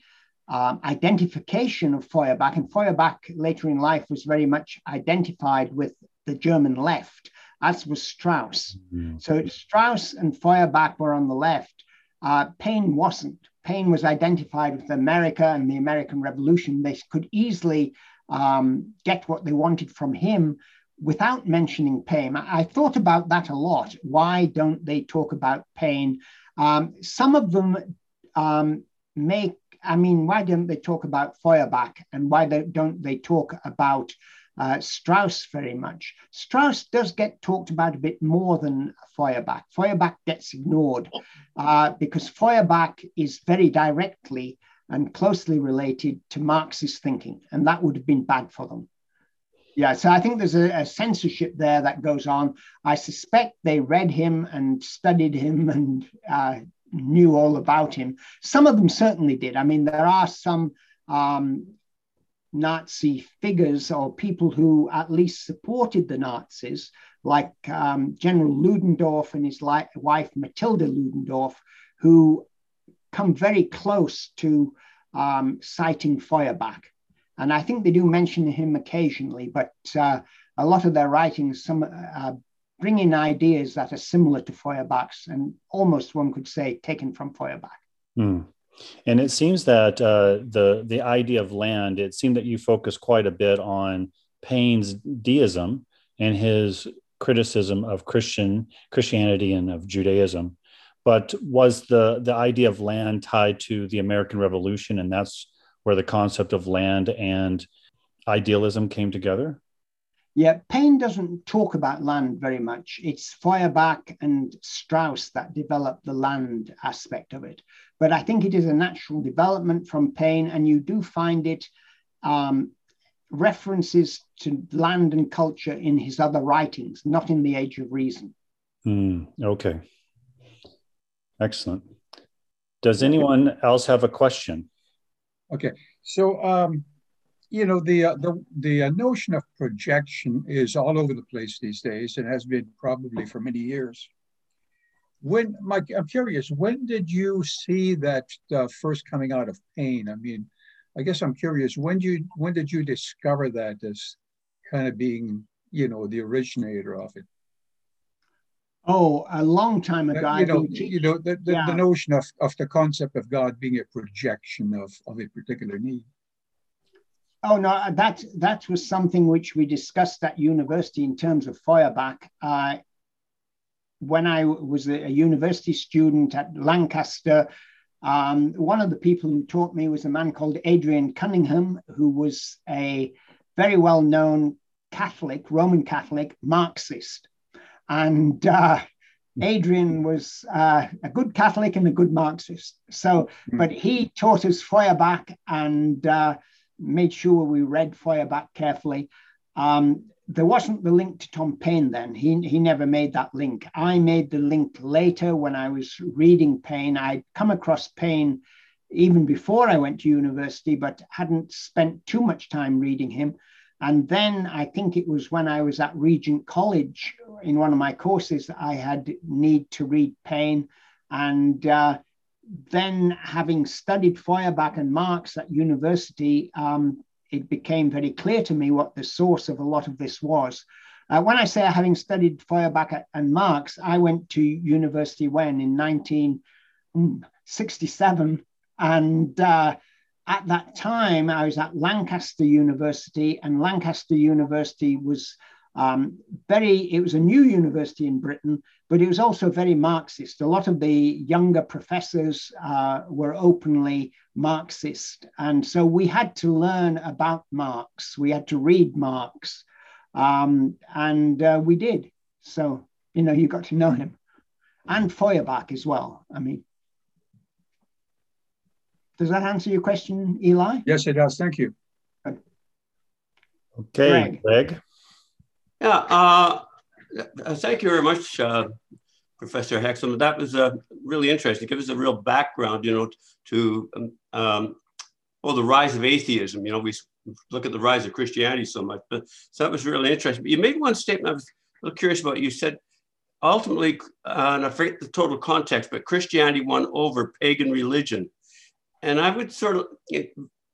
um, identification of Feuerbach. And Feuerbach later in life was very much identified with the German left, as was Strauss. Mm-hmm. So Strauss and Feuerbach were on the left. Uh, Paine wasn't. Paine was identified with America and the American Revolution. They could easily um, get what they wanted from him without mentioning Paine. I, I, thought about that a lot. Why don't they talk about Paine? Um, some of them um, make, I mean, why don't they talk about Feuerbach and why they, don't they talk about uh, Strauss very much. Strauss does get talked about a bit more than Feuerbach. Feuerbach gets ignored uh, because Feuerbach is very directly and closely related to Marxist thinking, and that would have been bad for them. Yeah, so I think there's a, a, censorship there that goes on. I suspect they read him and studied him and uh, knew all about him. Some of them certainly did. I mean, there are some um, Nazi figures or people who at least supported the Nazis, like um, General Ludendorff and his li- wife Matilda Ludendorff, who come very close to um, citing Feuerbach. And I think they do mention him occasionally, but uh, a lot of their writings some uh, bring in ideas that are similar to Feuerbach's and almost one could say taken from Feuerbach. Mm. And it seems that uh, the the idea of land, it seemed that you focus quite a bit on Paine's deism and his criticism of Christian Christianity and of Judaism. But was the the idea of land tied to the American Revolution, and that's where the concept of land and idealism came together? Yeah, Paine doesn't talk about land very much. It's Feuerbach and Strauss that develop the land aspect of it. But I think it is a natural development from Paine, and you do find it um, references to land and culture in his other writings, not in The Age of Reason. Mm, okay. Excellent. Does anyone else have a question? Okay. So, um, you know the uh, the the uh, notion of projection is all over the place these days and has been probably for many years when mike i'm curious when did you see that uh, first coming out of Paine? i mean i guess i'm curious when you when did you discover that as kind of being you know the originator of it oh a long time ago you know you know the, the, yeah. the notion of, of the concept of god being a projection of of a particular need Oh no, that that was something which we discussed at university in terms of Feuerbach. Uh, when I was a, university student at Lancaster, um, one of the people who taught me was a man called Adrian Cunningham, who was a very well known Catholic, Roman Catholic, Marxist. And uh, Adrian was uh, a good Catholic and a good Marxist. So, hmm. but he taught us Feuerbach and uh, made sure we read Feuerbach carefully. Um, there wasn't the link to Tom Paine then. He, he never made that link. I made the link later when I was reading Paine. I'd come across Paine even before I went to university, but hadn't spent too much time reading him. And then I think it was when I was at Regent College in one of my courses that I had need to read Paine. And uh, then having studied Feuerbach and Marx at university, um, it became very clear to me what the source of a lot of this was. Uh, when I say having studied Feuerbach and Marx, I went to university when in 1967. And uh, at that time, I was at Lancaster University, and Lancaster University was um, very, it was a new university in Britain, but it was also very Marxist. A lot of the younger professors uh, were openly Marxist. And so we had to learn about Marx. We had to read Marx. Um, and uh, we did. So, you know, you got to know him. And Feuerbach as well. I mean, does that answer your question, Eli? Yes, it does. Thank you. Okay, Greg. Greg. Yeah, uh, thank you very much, uh, Professor Hexham. That was uh, really interesting. Give us a real background, you know, to um, um, well, the rise of atheism. You know, we look at the rise of Christianity so much, but so that was really interesting. But you made one statement I was a little curious about. You said ultimately, uh, and I forget the total context, but Christianity won over pagan religion. And I would sort of,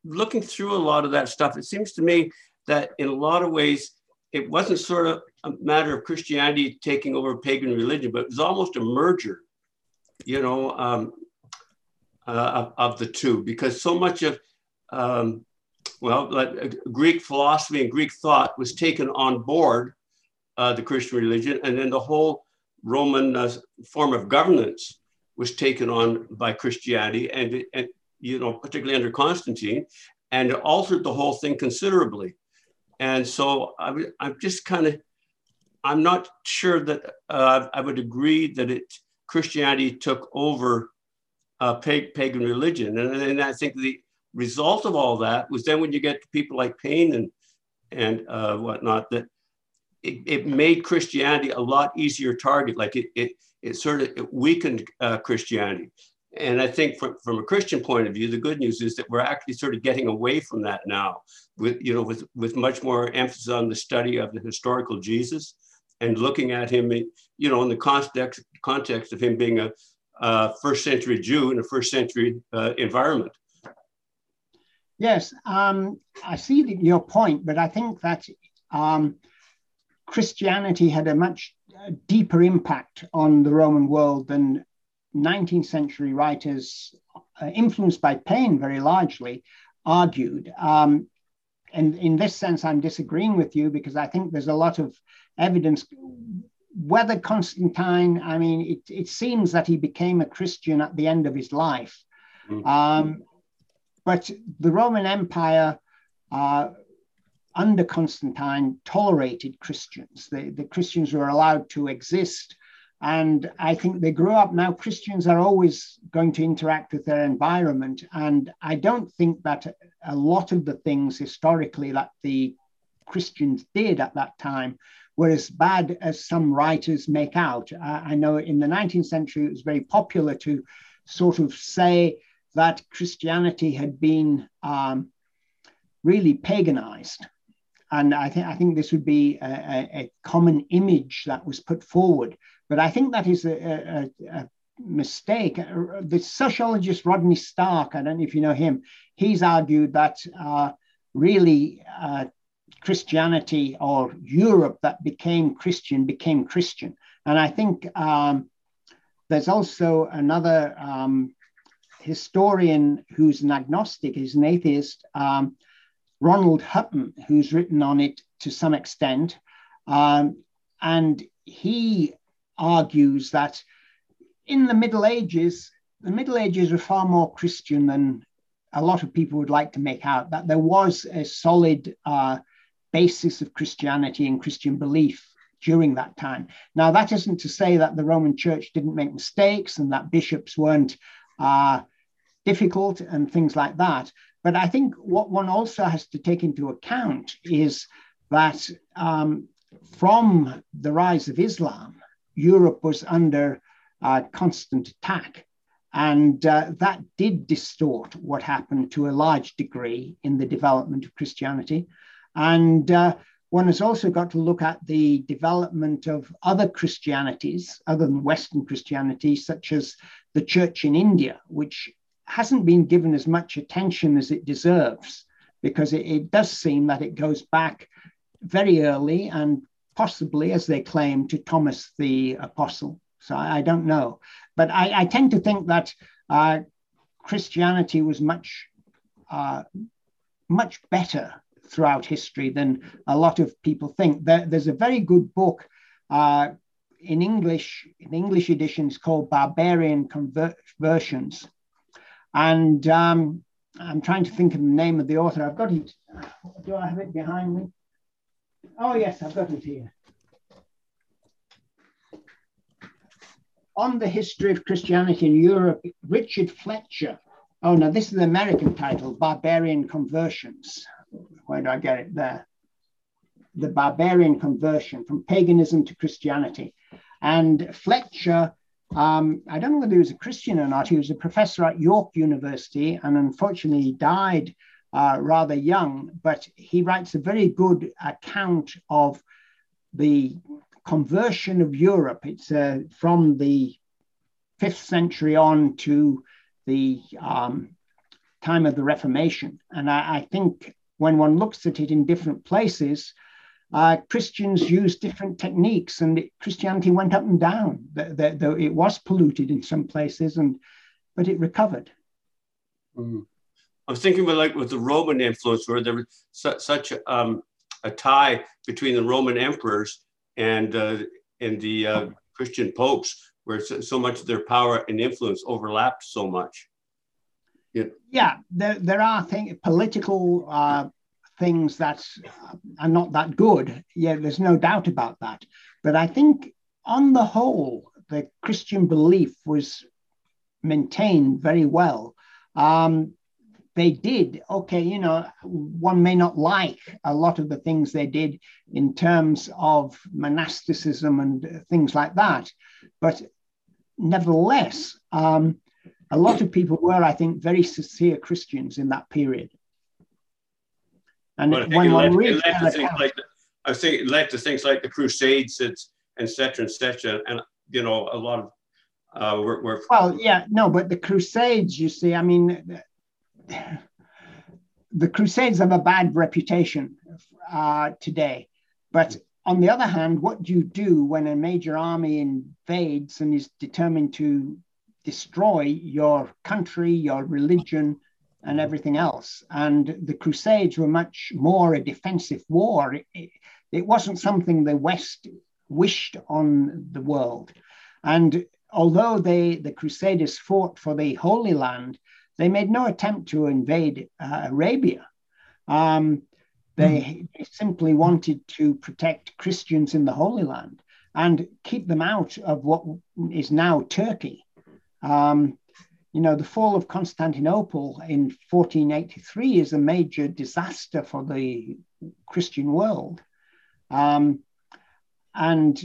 looking through a lot of that stuff, it seems to me that in a lot of ways, it wasn't sort of a matter of Christianity taking over pagan religion, but it was almost a merger, you know, um, uh, of, of, the two, because so much of, um, well, like, uh, Greek philosophy and Greek thought was taken on board uh, the Christian religion, and then the whole Roman uh, form of governance was taken on by Christianity, and, and you know, particularly under Constantine, and it altered the whole thing considerably. And so I, am just kind of, I'm not sure that uh, I would agree that it Christianity took over uh, pagan religion. And, and I think the result of all that was then when you get to people like Paine and, and uh, whatnot, that it, it, made Christianity a lot easier target. Like it, it, it sort of it weakened uh, Christianity. And I think from, from a Christian point of view, the good news is that we're actually sort of getting away from that now with, you know, with, with much more emphasis on the study of the historical Jesus and looking at him, you know, in the context, context of him being a, a first century Jew in a first century uh, environment. Yes, um, I see your point, but I think that um, Christianity had a much uh, deeper impact on the Roman world than 19th century writers, uh, influenced by Paine very largely, argued. Um, and in this sense, I'm disagreeing with you because I think there's a lot of evidence. Whether Constantine, I mean, it, it seems that he became a Christian at the end of his life. Mm-hmm. Um, but the Roman Empire, uh, under Constantine, tolerated Christians. The, the Christians were allowed to exist and I think they grew up now. Christians are always going to interact with their environment. And I don't think that a lot of the things historically that the Christians did at that time were as bad as some writers make out. Uh, I know in the 19th century, it was very popular to sort of say that Christianity had been um, really paganized. And I, th- I think this would be a, a, a common image that was put forward but I think that is a, a, a mistake. The sociologist Rodney Stark, I don't know if you know him, he's argued that uh, really uh, Christianity or Europe that became Christian became Christian. And I think um, there's also another um, historian who's an agnostic, he's an atheist, um, Ronald Hutton, who's written on it to some extent. Um, and he argues that in the Middle Ages, the Middle Ages were far more Christian than a lot of people would like to make out, that there was a solid uh, basis of Christianity and Christian belief during that time. Now, that isn't to say that the Roman Church didn't make mistakes and that bishops weren't uh, difficult and things like that. But I think what one also has to take into account is that um, from the rise of Islam, Europe was under uh, constant attack. And uh, that did distort what happened to a large degree in the development of Christianity. And uh, one has also got to look at the development of other Christianities, other than Western Christianity, such as the church in India, which hasn't been given as much attention as it deserves, because it, it does seem that it goes back very early and possibly, as they claim, to Thomas the Apostle. So I, I don't know. But I, I, tend to think that uh, Christianity was much, uh, much better throughout history than a lot of people think. There, there's a very good book uh, in English, in English editions called Barbarian Conversions. And um, I'm trying to think of the name of the author. I've got it. Do I have it behind me? Oh, yes, I've got it here. On the history of Christianity in Europe, Richard Fletcher. Oh, no, this is the American title, Barbarian Conversions. Where do I get it there? The Barbarian Conversion from Paganism to Christianity. And Fletcher, um, I don't know whether he was a Christian or not, he was a professor at York University and unfortunately he died uh, rather young, but he writes a very good account of the conversion of Europe. It's uh, from the fifth century on to the um, time of the Reformation. And I, I, think when one looks at it in different places, uh, Christians used different techniques and it, Christianity went up and down. Though it was polluted in some places, and but it recovered. Mm-hmm. I was thinking about like with the Roman influence, where there was su- such um, a tie between the Roman emperors and uh, and the uh, Christian popes, where so, so, much of their power and influence overlapped so much. Yeah, yeah there, there are things, political uh, things that are not that good. Yeah, there's no doubt about that. But I think on the whole, the Christian belief was maintained very well. Um, they did okay you know one may not like a lot of the things they did in terms of monasticism and things like that but nevertheless um, a lot of people were i think very sincere christians in that period and when one reads like I think it led to things like the Crusades, and etc. etc. And you know, a lot of uh, we're, we're, well, yeah, no, but the Crusades, you see, I mean, the Crusades have a bad reputation uh, today. But on the other hand, what do you do when a major army invades and is determined to destroy your country, your religion, and everything else? And the Crusades were much more a defensive war. It, it, it wasn't something the West wished on the world. And although they, the Crusaders fought for the Holy Land, they made no attempt to invade uh, Arabia. Um, they, they, simply wanted to protect Christians in the Holy Land and keep them out of what is now Turkey. Um, you know, the fall of Constantinople in 1483 is a major disaster for the Christian world. Um, and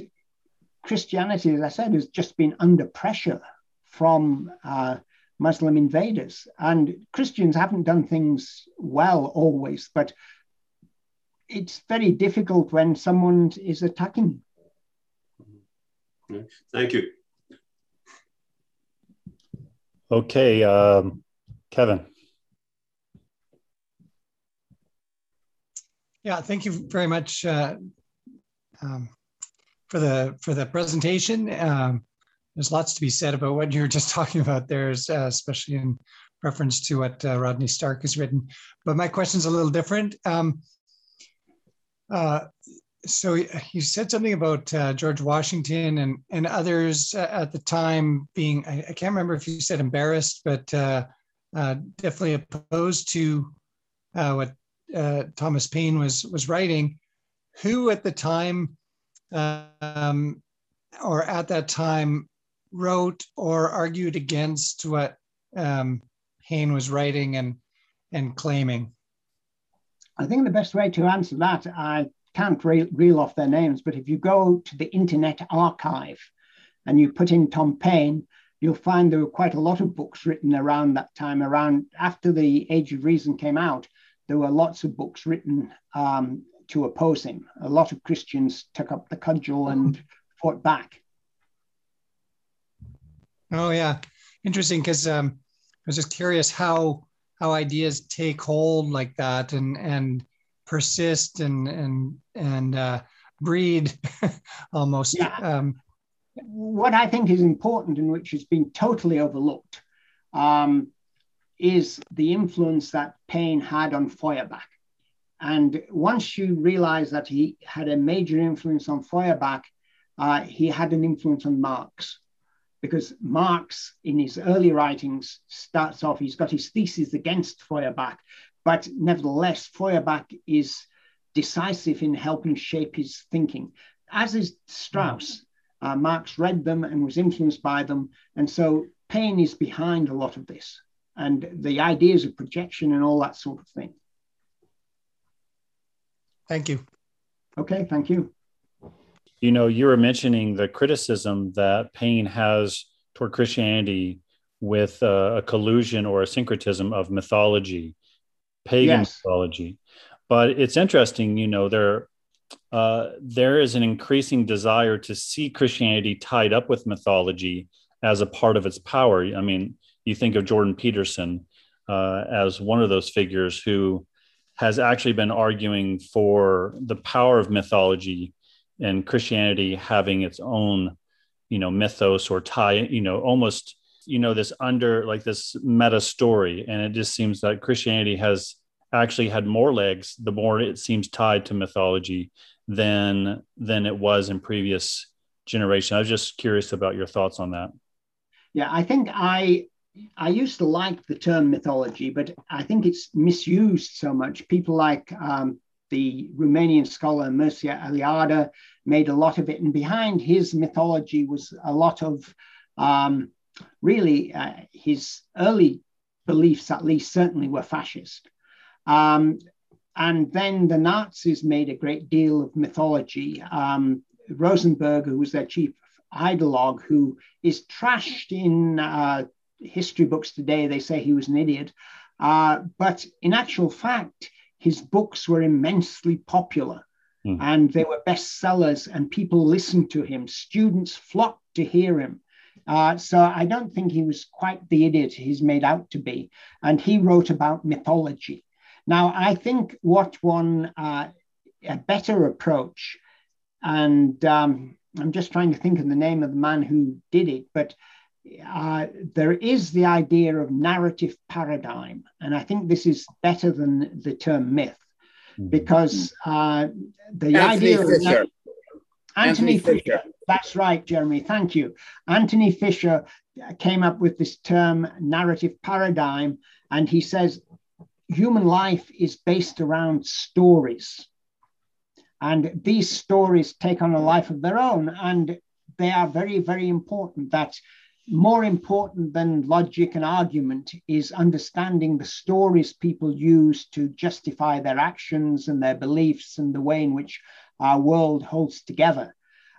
Christianity, as I said, has just been under pressure from uh, Muslim invaders. And Christians haven't done things well always, but it's very difficult when someone is attacking. Thank you. Okay, um, Kevin. Yeah, thank you very much uh, um, for the for the presentation. Um, there's lots to be said about what you were *laughs* just talking about there, uh, especially in reference to what uh, Rodney Stark has written. But my question is a little different. Um, uh, so you said something about uh, George Washington and and others at the time being I, I, can't remember if you said embarrassed, but uh, uh, definitely opposed to uh, what uh, Thomas Paine was was writing. Who at the time, um, or at that time, wrote or argued against what um, Paine was writing and and claiming? I think the best way to answer that, I can't re- reel off their names, but if you go to the Internet Archive and you put in Tom Paine, you'll find there were quite a lot of books written around that time, around after the Age of Reason came out. There were lots of books written um, to oppose him. A lot of Christians took up the cudgel and *laughs* fought back. Oh yeah, interesting. Because um, I was just curious how how ideas take hold like that and and persist and and and uh, breed *laughs* almost. Yeah. Um, what I think is important and which has been totally overlooked um, is the influence that Paine had on Feuerbach. And once you realize that he had a major influence on Feuerbach, uh, he had an influence on Marx because Marx, in his early writings, starts off, he's got his thesis against Feuerbach, but nevertheless, Feuerbach is decisive in helping shape his thinking, as is Strauss. Uh, Marx read them and was influenced by them. And so Paine is behind a lot of this and the ideas of projection and all that sort of thing. Thank you. Okay, thank you you know, you were mentioning the criticism that Paine has toward Christianity with uh, a collusion or a syncretism of mythology, pagan yes. mythology. But it's interesting, you know, there uh, there is an increasing desire to see Christianity tied up with mythology as a part of its power. I mean, you think of Jordan Peterson uh, as one of those figures who has actually been arguing for the power of mythology and Christianity having its own, you know, mythos or tie, you know, almost, you know, this under like this meta story. And it just seems that Christianity has actually had more legs the more it seems tied to mythology than than it was in previous generation. I was just curious about your thoughts on that. Yeah, I think I I used to like the term mythology, but I think it's misused so much. People like um, the Romanian scholar Mircea Eliade made a lot of it. And behind his mythology was a lot of um, really uh, his early beliefs, at least, certainly were fascist. Um, and then the Nazis made a great deal of mythology. Um, Rosenberg, who was their chief ideologue, who is trashed in uh, history books today, they say he was an idiot. Uh, but in actual fact, his books were immensely popular mm. and they were bestsellers, and people listened to him. Students flocked to hear him. Uh, so I don't think he was quite the idiot he's made out to be. And he wrote about mythology. Now, I think what one, uh, a better approach, and um, I'm just trying to think of the name of the man who did it, but uh, there is the idea of narrative paradigm. And I think this is better than the term myth mm-hmm. because uh, the Anthony idea Fisher. of. Anthony, Anthony Fisher. Fisher. That's right, Jeremy. Thank you. Anthony Fisher came up with this term narrative paradigm, and he says human life is based around stories. And these stories take on a life of their own, and they are very, very important. That more important than logic and argument is understanding the stories people use to justify their actions and their beliefs and the way in which our world holds together.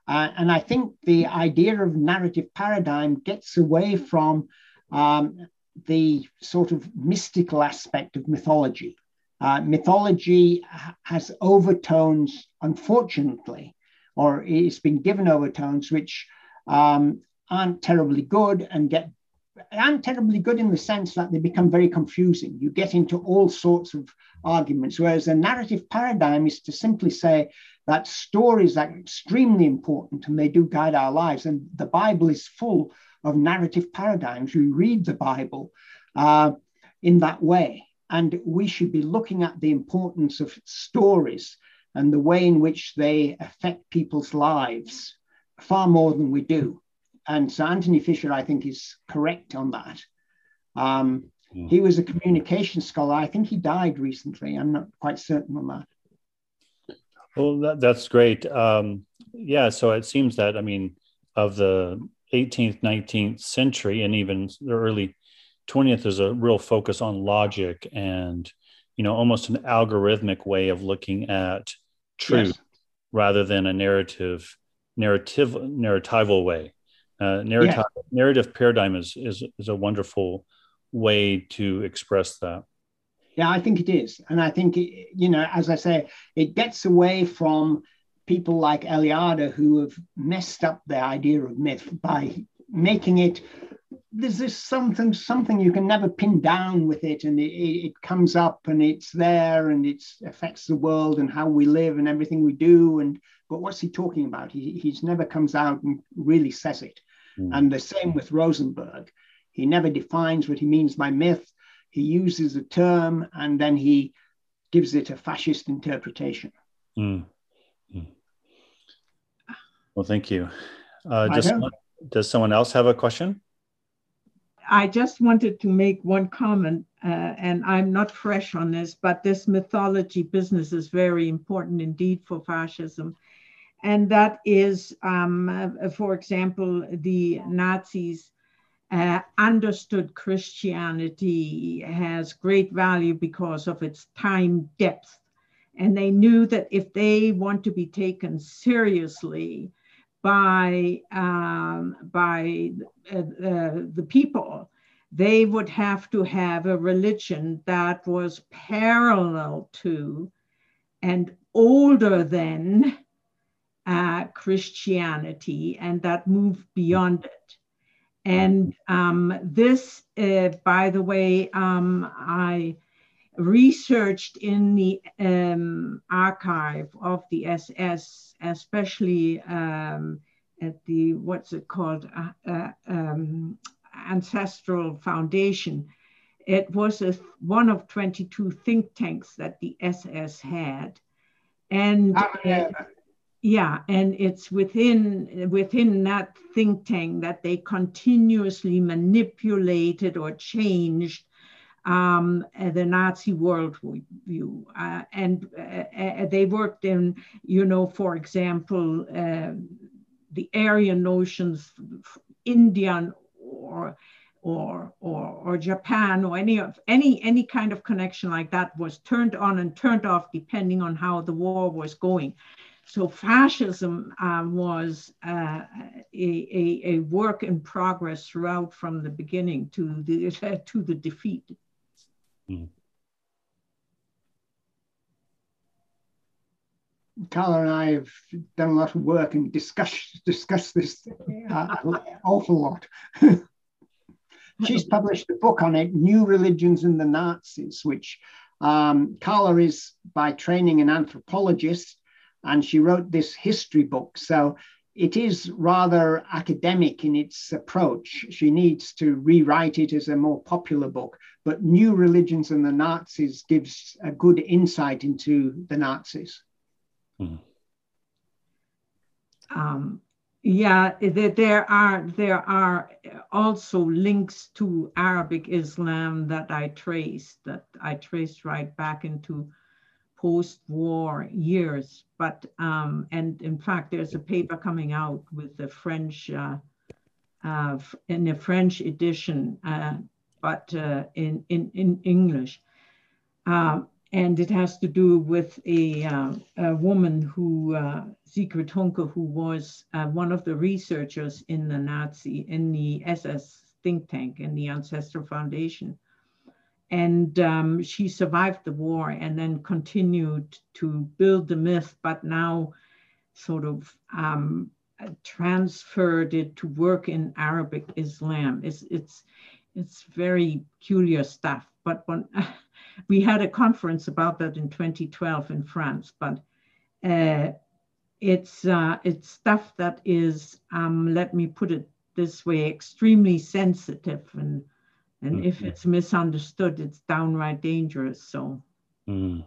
Uh, and I think the idea of narrative paradigm gets away from um, the sort of mystical aspect of mythology. Uh, mythology has overtones, unfortunately, or it's been given overtones which um, aren't terribly good and get aren't terribly good in the sense that they become very confusing. You get into all sorts of arguments, whereas a narrative paradigm is to simply say that stories are extremely important and they do guide our lives. And the Bible is full of narrative paradigms. We read the Bible uh, in that way. And we should be looking at the importance of stories and the way in which they affect people's lives far more than we do. And so Anthony Fisher, I think, is correct on that. Um, mm. He was a communication scholar. I think he died recently. I'm not quite certain on that. Well, that, that's great. Um, yeah, so it seems that, I mean, of the 18th, 19th century, and even the early 20th, there's a real focus on logic and, you know, almost an algorithmic way of looking at truth yes. rather than a narrative, narrative, narratival way. Uh, narrative, yeah. narrative paradigm is, is, is a wonderful way to express that. Yeah, I think it is. And I think, it, you know, as I say, it gets away from people like Eliade who have messed up the idea of myth by making it there's this something something you can never pin down with it and it, it comes up and it's there and it affects the world and how we live and everything we do and but what's he talking about he he's never comes out and really says it mm. and the same with rosenberg he never defines what he means by myth he uses a term and then he gives it a fascist interpretation mm. Well, thank you. Uh, does, does someone else have a question? I just wanted to make one comment, uh, and I'm not fresh on this, but this mythology business is very important indeed for fascism. And that is, um, uh, for example, the Nazis uh, understood Christianity has great value because of its time depth. And they knew that if they want to be taken seriously, by um, by uh, the people, they would have to have a religion that was parallel to and older than uh, Christianity, and that moved beyond it. And um, this, uh, by the way, um, I researched in the um, archive of the SS, especially um, at the what's it called uh, uh, um, Ancestral Foundation. It was a, one of 22 think tanks that the SS had, and uh, yeah, and it's within within that think tank that they continuously manipulated or changed um, the Nazi worldview. Uh, and uh, uh, they worked in, you know, for example, uh, the Aryan notions, Indian or or, or, or Japan or any of any any kind of connection like that was turned on and turned off depending on how the war was going. So fascism um, was uh, a, a, a, work in progress throughout from the beginning to the *laughs* to the defeat. Mm. Karla and I have done a lot of work and discuss *laughs* discuss this uh, awful lot. *laughs* She's published a book on it, New Religions and the Nazis, which um, Karla is by training an anthropologist, and she wrote this history book. So it is rather academic in its approach. She needs to rewrite it as a more popular book. But New Religions and the Nazis gives a good insight into the Nazis. Mm. Um, yeah, there are there are also links to Arabic Islam that I traced that I traced right back into post-war years. But um, and in fact, there's a paper coming out with the French uh, uh, in the French edition, uh, but uh, in, in in English, uh, and it has to do with a, uh, a woman who Sigrid Hunke, who was one of the researchers in the Nazi in the SS think tank in the Ancestral Foundation and um, she survived the war and then continued to build the myth, but now sort of um, transferred it to work in Arabic Islam. It's it's it's very peculiar stuff. But when *laughs* we had a conference about that in 2012 in France, but uh, it's uh, it's stuff that is um, let me put it this way, extremely sensitive and and mm-hmm. if it's misunderstood, it's downright dangerous. So, mm.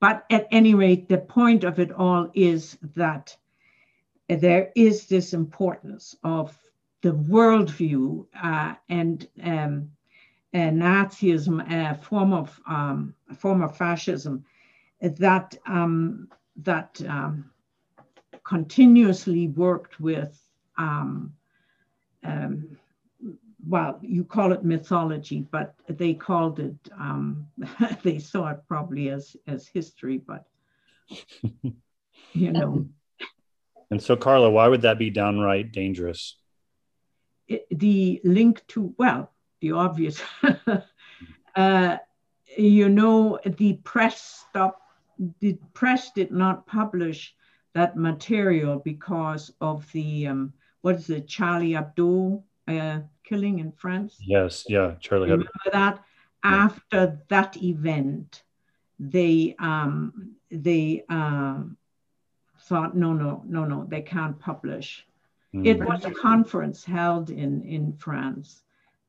but at any rate, the point of it all is that there is this importance of the worldview uh, and um, uh, Nazism, a form of um, a form of fascism that um, that um, continuously worked with um, um, well, you call it mythology, but they called it, um, *laughs* they saw it probably as, as history, but, you know. *laughs* And so, Karla, why would that be downright dangerous? It, the link to, well, the obvious, *laughs* uh, you know, the press stopped, the press did not publish that material because of the, um, what is it, Charlie Hebdo uh, killing in France. Yes, yeah, Charlie. Remember that? Yeah. After that event, they um, they uh, thought, no, no, no, no, they can't publish. Mm. It was a conference held in in France,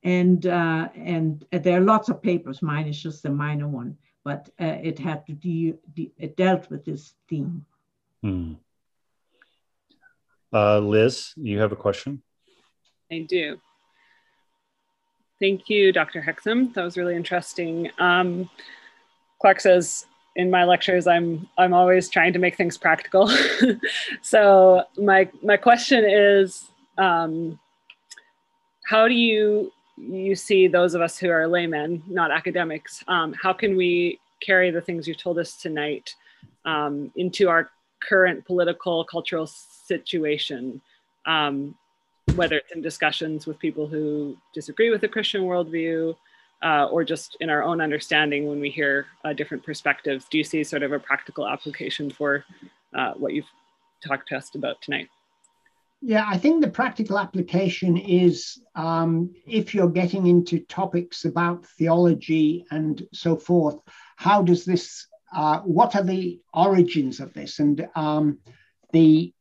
and uh, and there are lots of papers. Mine is just a minor one, but uh, it had to de-, de- it dealt with this theme. Mm. Uh, Liz, you have a question? I do. Thank you, Dr. Hexham. That was really interesting. Um, Clark says in my lectures, I'm I'm always trying to make things practical. *laughs* so my my question is, um, how do you you see those of us who are laymen, not academics? Um, how can we carry the things you've told us tonight um, into our current political cultural situation? Um, whether it's in discussions with people who disagree with the Christian worldview uh, or just in our own understanding when we hear uh, different perspectives. Do you see sort of a practical application for uh, what you've talked to us about tonight? Yeah, I think the practical application is um, if you're getting into topics about theology and so forth, how does this, uh, what are the origins of this? And um, the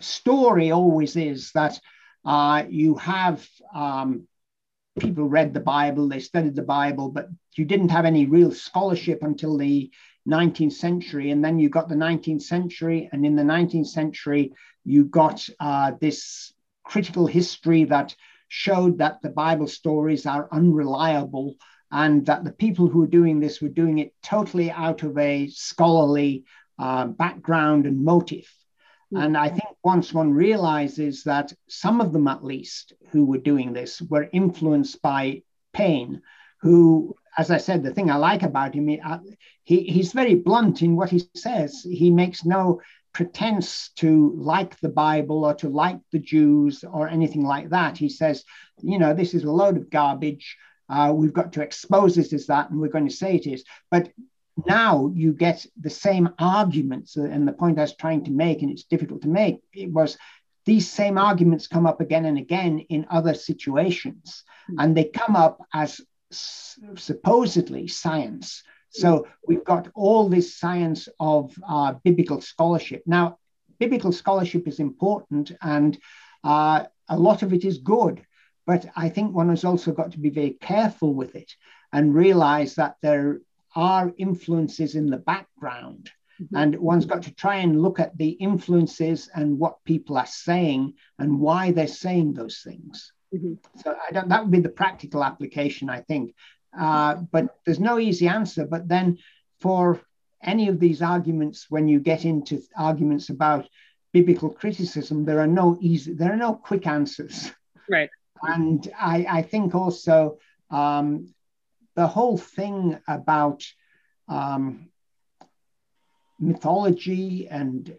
story always is that uh, you have um, people read the Bible, they studied the Bible, but you didn't have any real scholarship until the 19th century. And then you got the 19th century, and in the 19th century, you got uh, this critical history that showed that the Bible stories are unreliable and that the people who were doing this were doing it totally out of a scholarly uh, background and motive. And I think once one realizes that some of them, at least, who were doing this were influenced by Paine, who, as I said, the thing I like about him, he, uh, he, he's very blunt in what he says. He makes no pretense to like the Bible or to like the Jews or anything like that. He says, you know, this is a load of garbage. Uh, we've got to expose this as that, and we're going to say it is. But now you get the same arguments. And the point I was trying to make, and it's difficult to make, it was these same arguments come up again and again in other situations, mm-hmm. and they come up as supposedly science. So we've got all this science of uh, biblical scholarship. Now, biblical scholarship is important, and uh, a lot of it is good. But I think one has also got to be very careful with it and realize that there are influences in the background. Mm-hmm. And one's got to try and look at the influences and what people are saying and why they're saying those things. Mm-hmm. So I don't, that would be the practical application, I think. Uh, but there's no easy answer. But then for any of these arguments, when you get into arguments about biblical criticism, there are no easy, there are no quick answers. Right. And I, I think also um, the whole thing about um, mythology and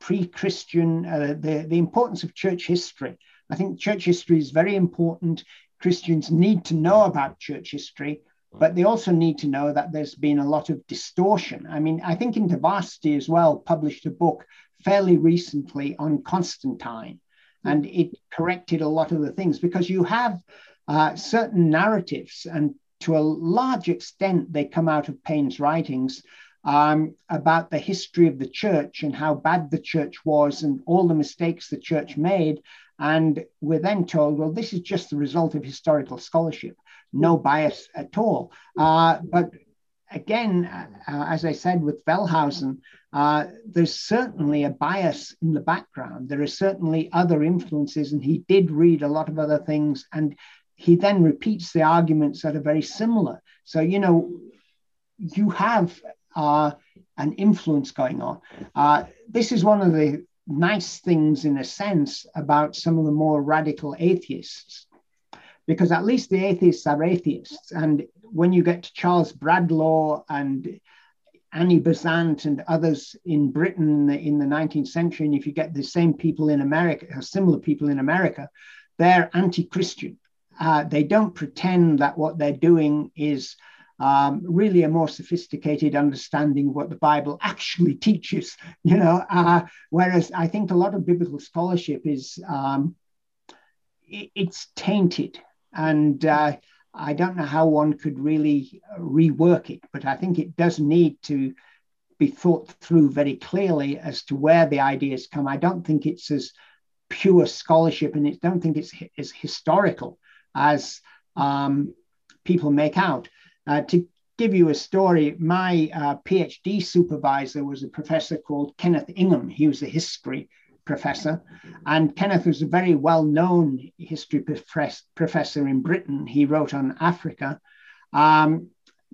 pre-Christian, uh, the, the importance of church history. I think church history is very important. Christians need to know about church history, but they also need to know that there's been a lot of distortion. I mean, I think InterVarsity as well published a book fairly recently on Constantine, and it corrected a lot of the things because you have uh, certain narratives and to a large extent, they come out of Paine's writings um, about the history of the church and how bad the church was and all the mistakes the church made. And we're then told, well, this is just the result of historical scholarship, no bias at all. Uh, but again, uh, as I said with Wellhausen, uh, there's certainly a bias in the background. There are certainly other influences, and he did read a lot of other things. And he then repeats the arguments that are very similar. So, you know, you have uh, an influence going on. Uh, this is one of the nice things, in a sense, about some of the more radical atheists, because at least the atheists are atheists. And when you get to Charles Bradlaugh and Annie Besant and others in Britain in the 19th century, and if you get the same people in America, or similar people in America, they're anti Christian. Uh, they don't pretend that what they're doing is um, really a more sophisticated understanding of what the Bible actually *laughs* teaches, you know. Uh, whereas I think a lot of biblical scholarship is um, it, it's tainted, and uh, I don't know how one could really rework it, but I think it does need to be thought through very clearly as to where the ideas come. I don't think it's as pure scholarship, and I don't think it's as historical as um, people make out. Uh, to give you a story, my uh, PhD supervisor was a professor called Kenneth Ingham. He was a history professor, and Kenneth was a very well known history prof- professor in Britain. He wrote on Africa. Um,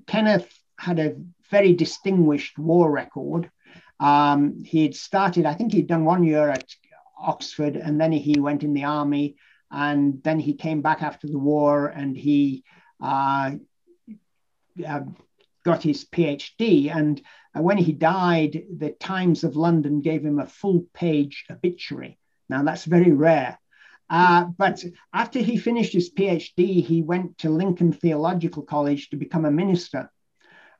Kenneth had a very distinguished war record. Um, he had started, I think he'd done one year at Oxford, and then he went in the army, and then he came back after the war and he uh, uh, got his PhD. And uh, when he died, the Times of London gave him a full page obituary. Now, that's very rare. Uh, but after he finished his PhD, he went to Lincoln Theological College to become a minister.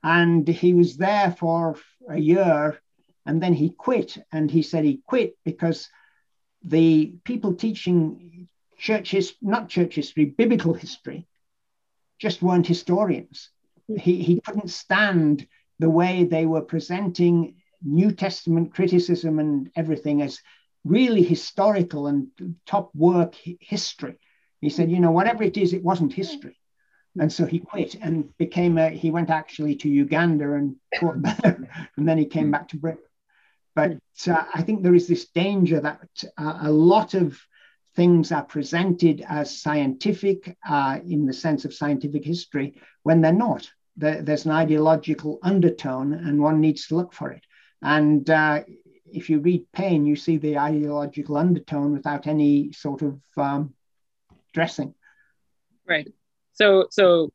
And he was there for a year and then he quit. And he said he quit because the people teaching church history, not church history, biblical history, just weren't historians he, he couldn't stand the way they were presenting New Testament criticism and everything as really historical and top work history. He said, you know, whatever it is, it wasn't history. And so he quit and became a, he went actually to Uganda and taught *laughs* there, and then he came back to Britain. But uh, I think there is this danger that uh, a lot of things are presented as scientific uh, in the sense of scientific history when they're not. there's an ideological undertone, and one needs to look for it. And uh, if you read Paine, you see the ideological undertone without any sort of um, dressing. Right. So, so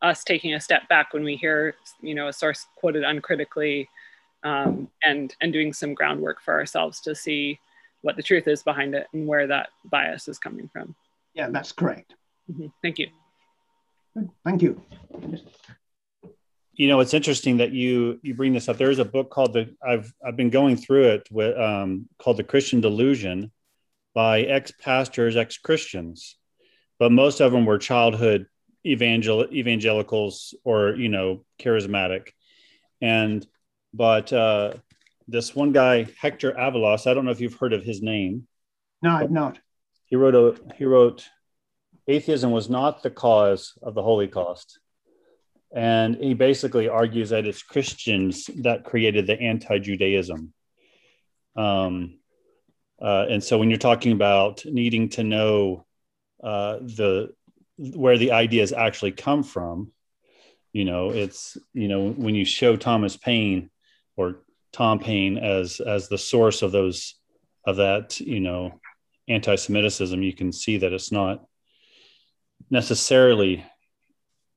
us taking a step back when we hear, you know, a source quoted uncritically, um, and and doing some groundwork for ourselves to see what the truth is behind it and where that bias is coming from. Yeah, that's correct. Mm-hmm. Thank you. Thank you. You know, it's interesting that you you bring this up. There is a book called the I've I've been going through it with um, called the Christian Delusion by ex pastors, ex Christians, but most of them were childhood evangel evangelicals or you know charismatic, and but uh, this one guy, Hector Avalos, I don't know if you've heard of his name. No, I've not. He wrote a he wrote atheism was not the cause of the Holocaust. And he basically argues that it's Christians that created the anti-Judaism. Um, uh, and so when you're talking about needing to know uh, the where the ideas actually come from, you know, it's you know when you show Thomas Paine or Tom Paine as as the source of those of that you know anti-Semitism, you can see that it's not necessarily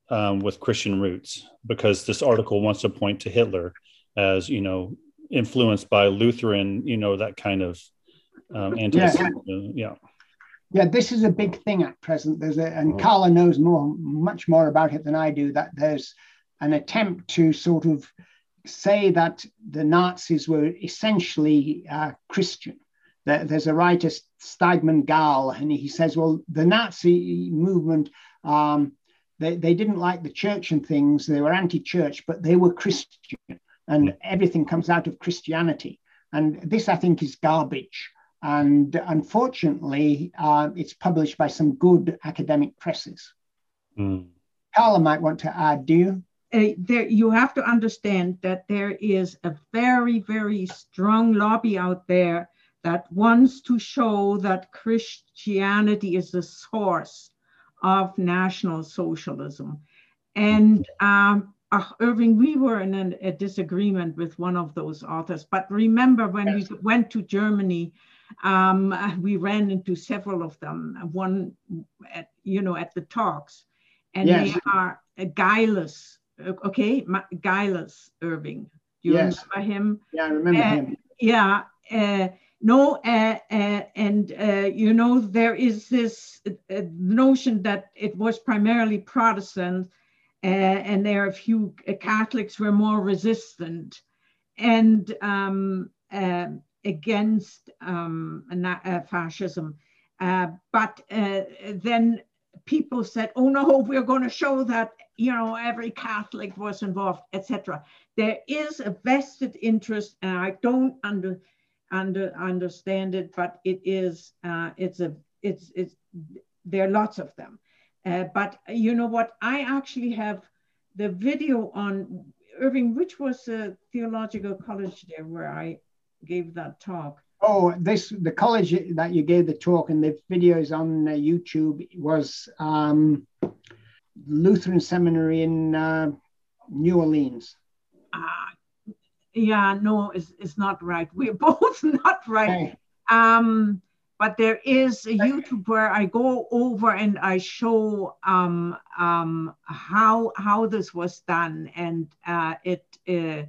um, with Christian roots, because this article wants to point to Hitler as you know influenced by Lutheran, you know that kind of um, anti-Semitism. Yeah. yeah. Yeah, this is a big thing at present. There's a, and Karla knows more, much more about it than I do. That there's an attempt to sort of say that the Nazis were essentially uh, Christian. There's a writer, Steigmann Gall, and he says, well, the Nazi movement, um, they, they didn't like the church and things, they were anti church, but they were Christian, and everything comes out of Christianity. And this, I think, is garbage. And unfortunately, uh, it's published by some good academic presses. Mm. Karla might want to add, do you? Uh, there you have to understand that there is a very, very strong lobby out there that wants to show that Christianity is the source of National Socialism. And um, uh, Irving, we were in a, a, disagreement with one of those authors. But remember, when yes. we went to Germany, um, we ran into several of them. One, at, you know, at the talks, and yes. they are Gailus. Okay, Gailus Irving. Do you yes. remember him? Yeah, I remember uh, him. Yeah. Uh, no, uh, and uh, you know there is this notion that it was primarily Protestant, and there are a few Catholics were more resistant, and um, against um, fascism. but then people said, "Oh no, we're going to show that you know every Catholic was involved, etc." There is a vested interest, and I don't under under understand it, but it is uh, it's a it's it's there are lots of them. Uh, but you know what? I actually have the video on Irving, which was a theological college there where I gave that talk. Oh, this the college that you gave the talk and the videos on uh, YouTube was um, Lutheran Seminary in uh, New Orleans. Ah, yeah, no, it's, it's not right. We're *laughs* both not right. Um, but there is a YouTube where I go over and I show um, um, how how this was done, and uh, it uh,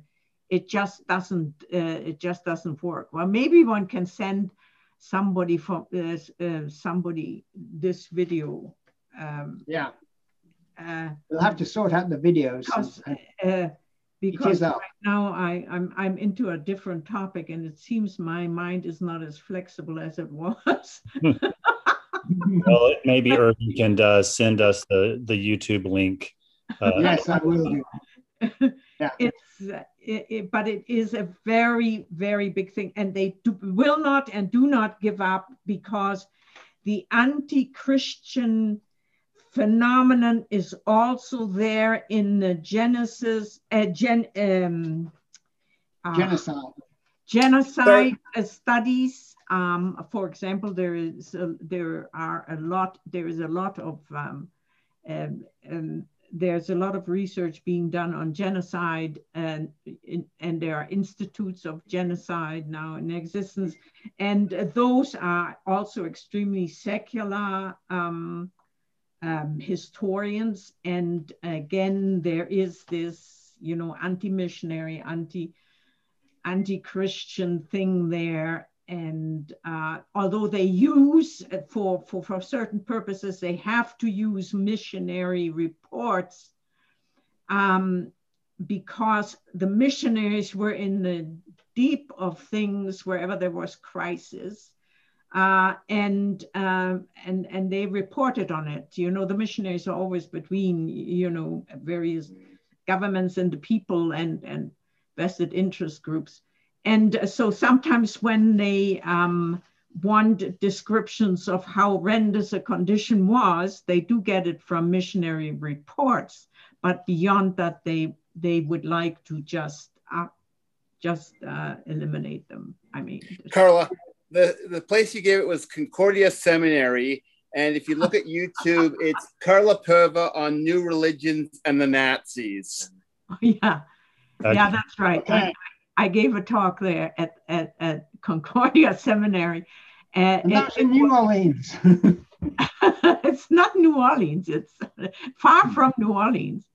it just doesn't uh, it just doesn't work. Well, maybe one can send somebody from uh, uh, somebody this video. Um, yeah, uh, we'll have to sort out the videos. Because, uh, because right now I, I'm I'm into a different topic and it seems my mind is not as flexible as it was. *laughs* well, maybe Irving can uh, send us the the YouTube link. Uh, yes, I will do. *laughs* Yeah. It's it, it, but it is a very very big thing, and they do, will not and do not give up because the anti-Christian phenomenon is also there in the Genesis, uh, gen, um, uh, genocide, genocide studies. Um, for example, there is a, there are a lot there is a lot of um, um, um there's a lot of research being done on genocide and and there are institutes of genocide now in existence and those are also extremely secular um, um, historians. And again, there is this, you know, anti-missionary, anti, anti-Christian thing there. And uh, although they use for, for, for certain purposes, they have to use missionary reports um, because the missionaries were in the deep of things wherever there was crisis uh, and um, and and they reported on it. You know, the missionaries are always between you know various governments and the people and and vested interest groups. And so sometimes when they um, want descriptions of how horrendous a condition was, they do get it from missionary reports. But beyond that, they they would like to just uh, just uh, eliminate them. I mean, Karla, the the place you gave it was Concordia Seminary, and if you look at YouTube, it's Karla Poewe on new religions and the Nazis. *laughs* yeah, yeah, that's right. I, I, gave a talk there at at, at Concordia *laughs* Seminary. And, and that's in New Orleans. *laughs* it's not New Orleans. It's far from New Orleans.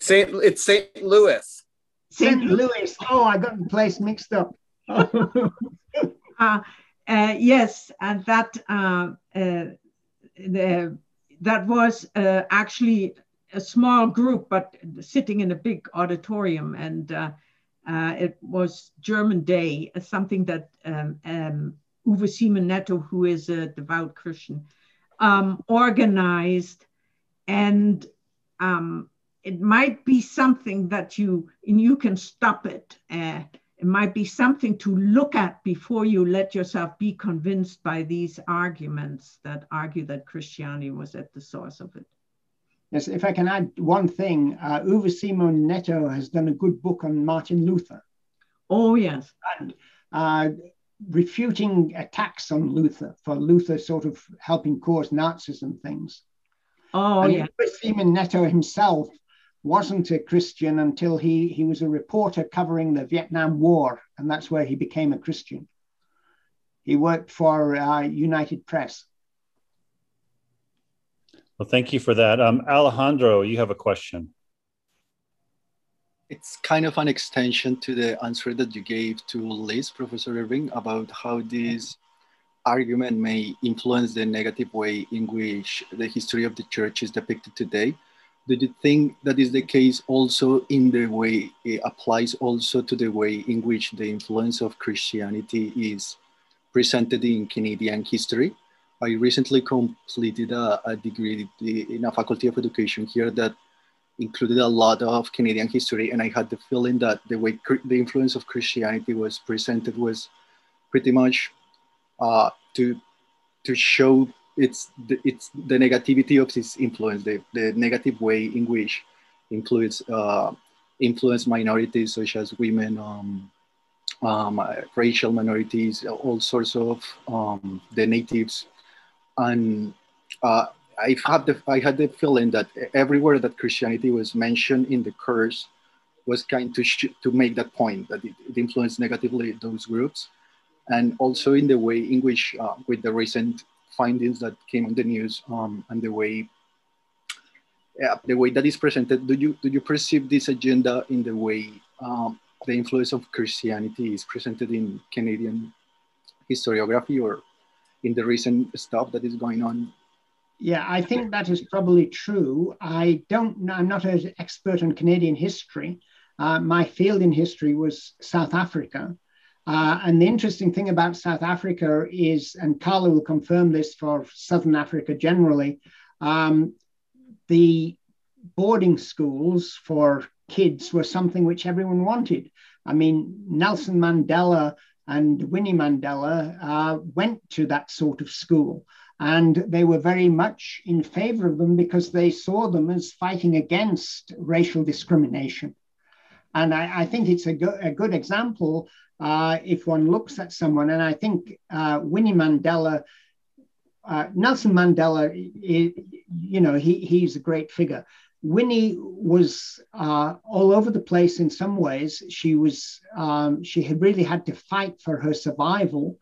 Saint, it's St. Louis. St. Louis. Oh, I got the place mixed up. uh, uh, yes, and that uh, uh, the, that was uh, actually a small group, but sitting in a big auditorium, and uh, uh, it was German Day, something that um, um, Uwe Siemon-Netto, who is a devout Christian, um, organized, and um, it might be something that you and you can stop it it might be something to look at before you let yourself be convinced by these arguments that argue that Christianity was at the source of it. Yes, if I can add one thing, uh, Uwe Siemon-Netto has done a good book on Martin Luther. Oh, yes. And uh, refuting attacks on Luther for Luther sort of helping cause Nazism things. Oh, and yeah. Uwe Siemon-Netto himself wasn't a Christian until he, he was a reporter covering the Vietnam War, and that's where he became a Christian. He worked for uh, United Press. Well, thank you for that. Um, Alejandro, you have a question. It's kind of an extension to the answer that you gave to Liz, Professor Irving, about how this argument may influence the negative way in which the history of the church is depicted today. Do you think that is the case also in the way it applies also to the way in which the influence of Christianity is presented in Canadian history? I recently completed a, a degree in a faculty of education here that included a lot of Canadian history, and I had the feeling that the way the influence of Christianity was presented was pretty much uh, to to show its the, it's the negativity of this influence, the, the negative way in which includes uh, influence minorities such as women, um, um, racial minorities, all sorts of um, the natives, and uh, I had the I had the feeling that everywhere that Christianity was mentioned in the curse was kind to to make that point that it, it, influenced negatively those groups, and also in the way in which uh, with the recent findings that came on the news um, and the way the way that is presented. Do you do you perceive this agenda in the way um, the influence of Christianity is presented in Canadian historiography or in the recent stuff that is going on yeah, I think that is probably true. I don't. I'm not an expert on Canadian history. Uh, my field in history was South Africa, uh, and the interesting thing about South Africa is, and Carla will confirm this for Southern Africa generally, um, the boarding schools for kids were something which everyone wanted. I mean, Nelson Mandela and Winnie Mandela uh, went to that sort of school. And they were very much in favor of them because they saw them as fighting against racial discrimination. And I, I think it's a, go- a good example uh, if one looks at someone. And I think uh, Winnie Mandela, uh, Nelson Mandela, you know, he, he's a great figure. Winnie was uh, all over the place in some ways. She was um, she had really had to fight for her survival,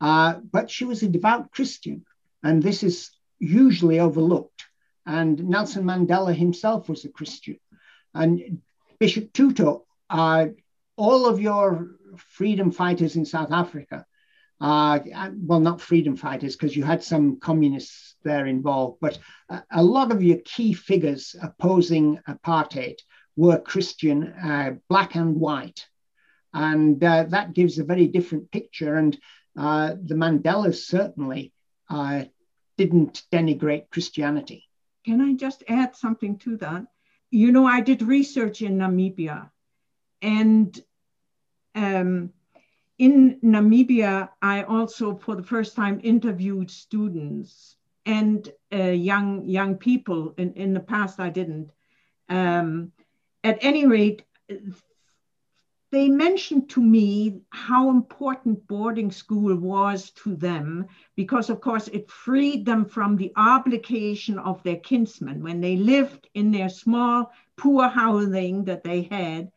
uh, but she was a devout Christian, and this is usually overlooked. And Nelson Mandela himself was a Christian. And Bishop Tutu, uh, all of your freedom fighters in South Africa, uh, well, not freedom fighters, because you had some communists there involved, but a, a, lot of your key figures opposing apartheid were Christian, uh, black and white. And uh, that gives a very different picture. And uh, the Mandelas certainly uh, didn't denigrate Christianity. Can I just add something to that? You know, I did research in Namibia, and um, in Namibia, I also, for the first time, interviewed students and uh, young young people. In, in the past, I didn't. Um, at any rate, they mentioned to me how important boarding school was to them because, of course, it freed them from the obligation of their kinsmen when they lived in their small, poor housing that they had.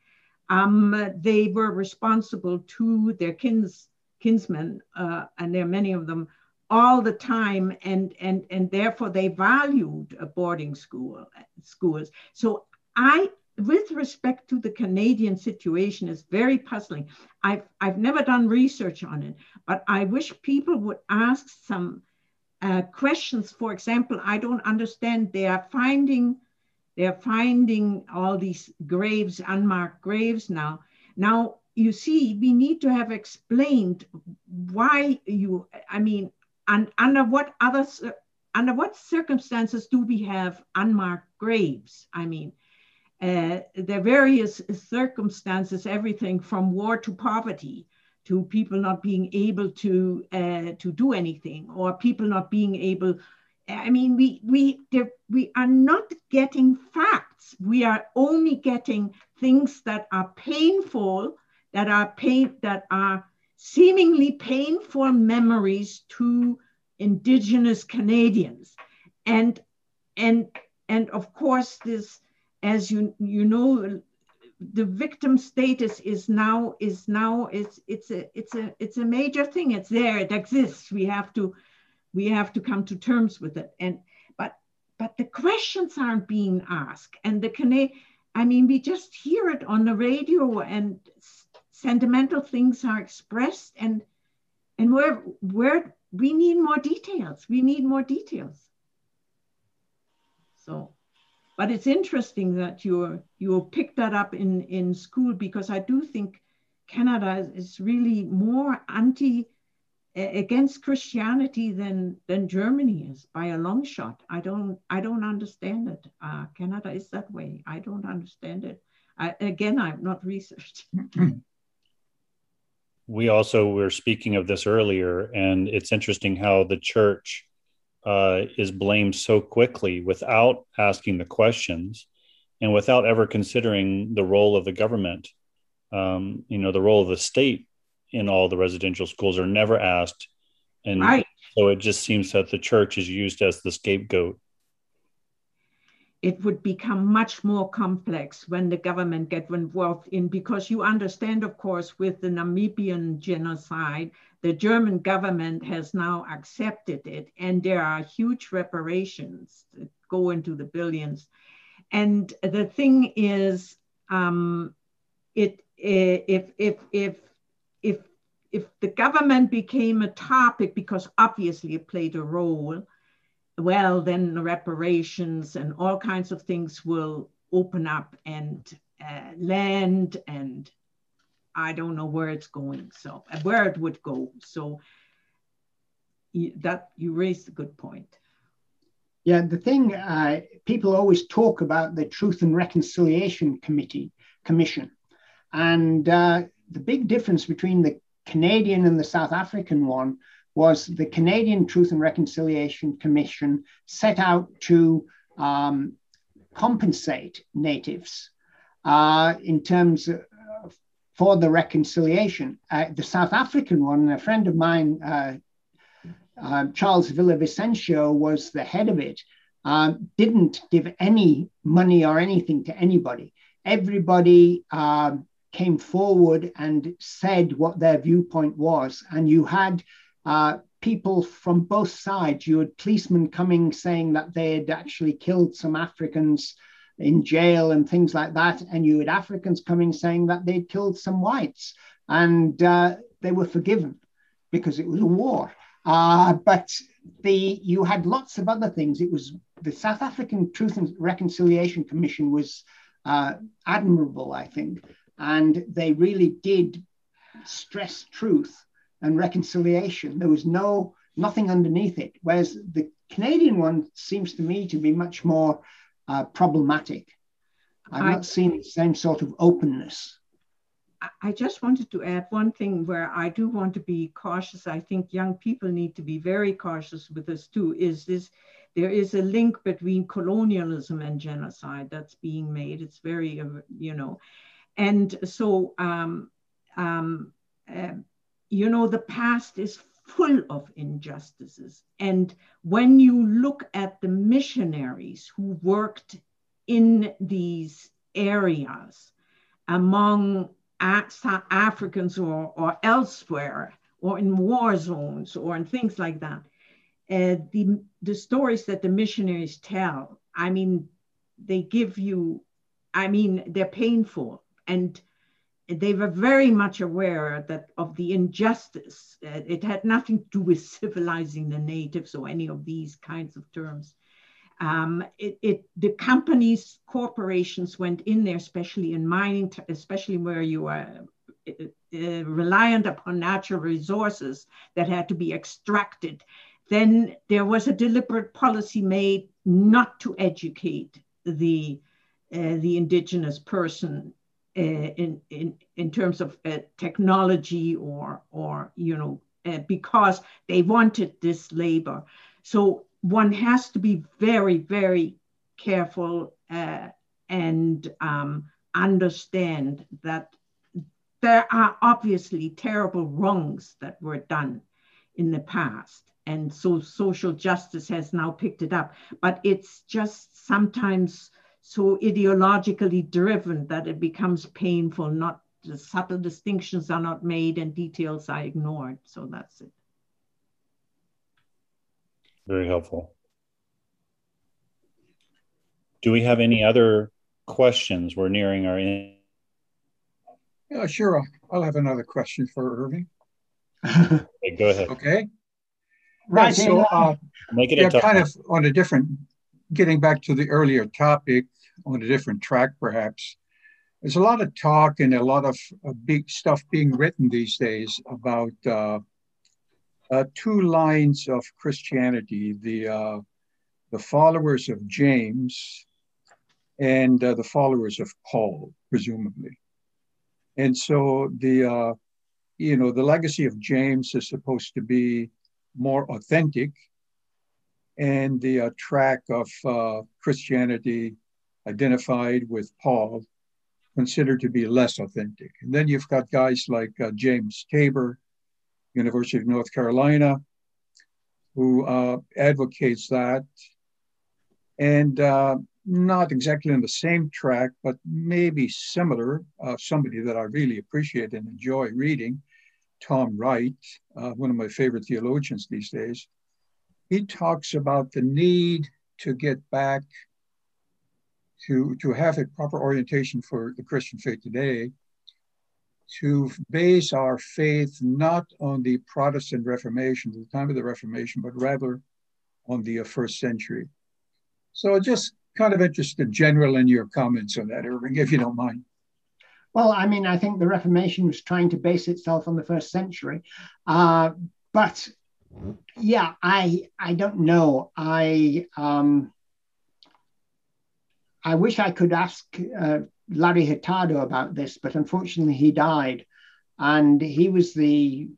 Um, they were responsible to their kins, kinsmen, uh, and there are many of them, all the time, and and and therefore they valued boarding school schools. So I with respect to the Canadian situation is very puzzling. I've, I've never done research on it, but I wish people would ask some uh, questions. For example, I don't understand, they are finding, they're finding all these graves, unmarked graves now. Now, you see, we need to have explained why you, I mean, and under what other, under what circumstances do we have unmarked graves? I mean, uh, are various circumstances, everything from war to poverty, to people not being able to uh, to do anything, or people not being able I mean, we we we are not getting facts. We are only getting things that are painful, that are pain, that are seemingly painful memories to Indigenous Canadians, and and and of course this, as you you know, the victim status is now is now it's it's a it's a it's a major thing. It's there. It exists. We have to we have to come to terms with it. And but but the questions aren't being asked, and the Canadian. I mean, we just hear it on the radio, and sentimental things are expressed, and and where where we need more details. We need more details. So, but it's interesting that you you picked that up in in school because I do think Canada is really more anti against Christianity than than Germany is by a long shot. I don't I don't understand it. Uh, Canada is that way. I don't understand it. I, again, I've not researched. *laughs* we also were speaking of this earlier, and it's interesting how the church uh, is blamed so quickly without asking the questions and without ever considering the role of the government. Um, you know, the role of the state in all the residential schools are never asked. And right. so it just seems that the church is used as the scapegoat. It would become much more complex when the government get involved in because you understand, of course, with the Namibian genocide, the German government has now accepted it, and there are huge reparations that go into the billions. And the thing is, um, it if if if if if the government became a topic because obviously it played a role, well, then the reparations and all kinds of things will open up and uh, land and I don't know where it's going. So uh, where it would go. So that you raised a good point. Yeah, the thing uh, people always talk about the Truth and Reconciliation Committee Commission, and uh, the big difference between the Canadian and the South African one was the Canadian Truth and Reconciliation Commission set out to um, compensate natives uh, in terms of, for the reconciliation. Uh, the South African one, a friend of mine, uh, uh Charles Villa-Vicencio, was the head of it, um, didn't give any money or anything to anybody. Everybody um, came forward and said what their viewpoint was. And you had uh, people from both sides. You had policemen coming saying that they had actually killed some Africans in jail and things like that. And you had Africans coming saying that they'd killed some whites and uh, they were forgiven because it was a war. Uh, but the you had lots of other things. It was the South African Truth and Reconciliation Commission was uh, admirable, I think. And they really did stress truth and reconciliation. There was no nothing underneath it. Whereas the Canadian one seems to me to be much more uh, problematic. I've I, not seen the same sort of openness. I just wanted to add one thing where I do want to be cautious. I think young people need to be very cautious with this too. Is this there is a link between colonialism and genocide that's being made. It's very, uh, you know, and so, um, um, uh, you know, the past is full of injustices. And when you look at the missionaries who worked in these areas among Africans or, or elsewhere, or in war zones, or in things like that, uh, the, the stories that the missionaries tell, I mean, they give you, I mean, they're painful and they were very much aware that of the injustice. Uh, it had nothing to do with *laughs* civilizing the natives or any of these kinds of terms. Um, it, it, the companies, corporations went in there, especially in mining, especially where you are uh, uh, reliant upon natural resources that had to be extracted. Then there was a deliberate policy made not to educate the uh, the indigenous person in, in, in terms of uh, technology or, or, you know, uh, because they wanted this labor. So one has to be very, very careful uh, and um, understand that there are obviously terrible wrongs that were done in the past. And so social justice has now picked it up. But it's just sometimes so ideologically driven that it becomes painful, not the subtle distinctions are not made and details are ignored. So that's it. Very helpful. Do we have any other questions? We're nearing our end. Yeah, sure. I'll have another question for Irving. okay, go ahead. Okay. Right. So, uh, Make it yeah, a kind one. of on a different, getting back to the earlier topic on a different track, perhaps. There's a lot of talk and a lot of uh, big stuff being written these days about uh, uh, two lines of Christianity: the uh, the followers of James and uh, the followers of Paul, presumably. And so the uh, you know the legacy of James is supposed to be more authentic, and the uh, track of uh, Christianity identified with Paul considered to be less authentic. And then you've got guys like uh, James Tabor, University of North Carolina, who uh, advocates that, and uh, not exactly on the same track, but maybe similar. Uh, somebody that I really appreciate and enjoy reading, Tom Wright, one of my favorite theologians these days. He talks about the need to get back to, to have a proper orientation for the Christian faith today, to base our faith not on the Protestant Reformation, the time of the Reformation, but rather on the uh, first century. So just kind of interested general in your comments on that, Irving, if you don't mind. Well, I mean, I think the Reformation was trying to base itself on the first century, uh, but yeah, I I don't know. I um, I wish I could ask uh, Larry Hurtado about this, but unfortunately he died, and he was the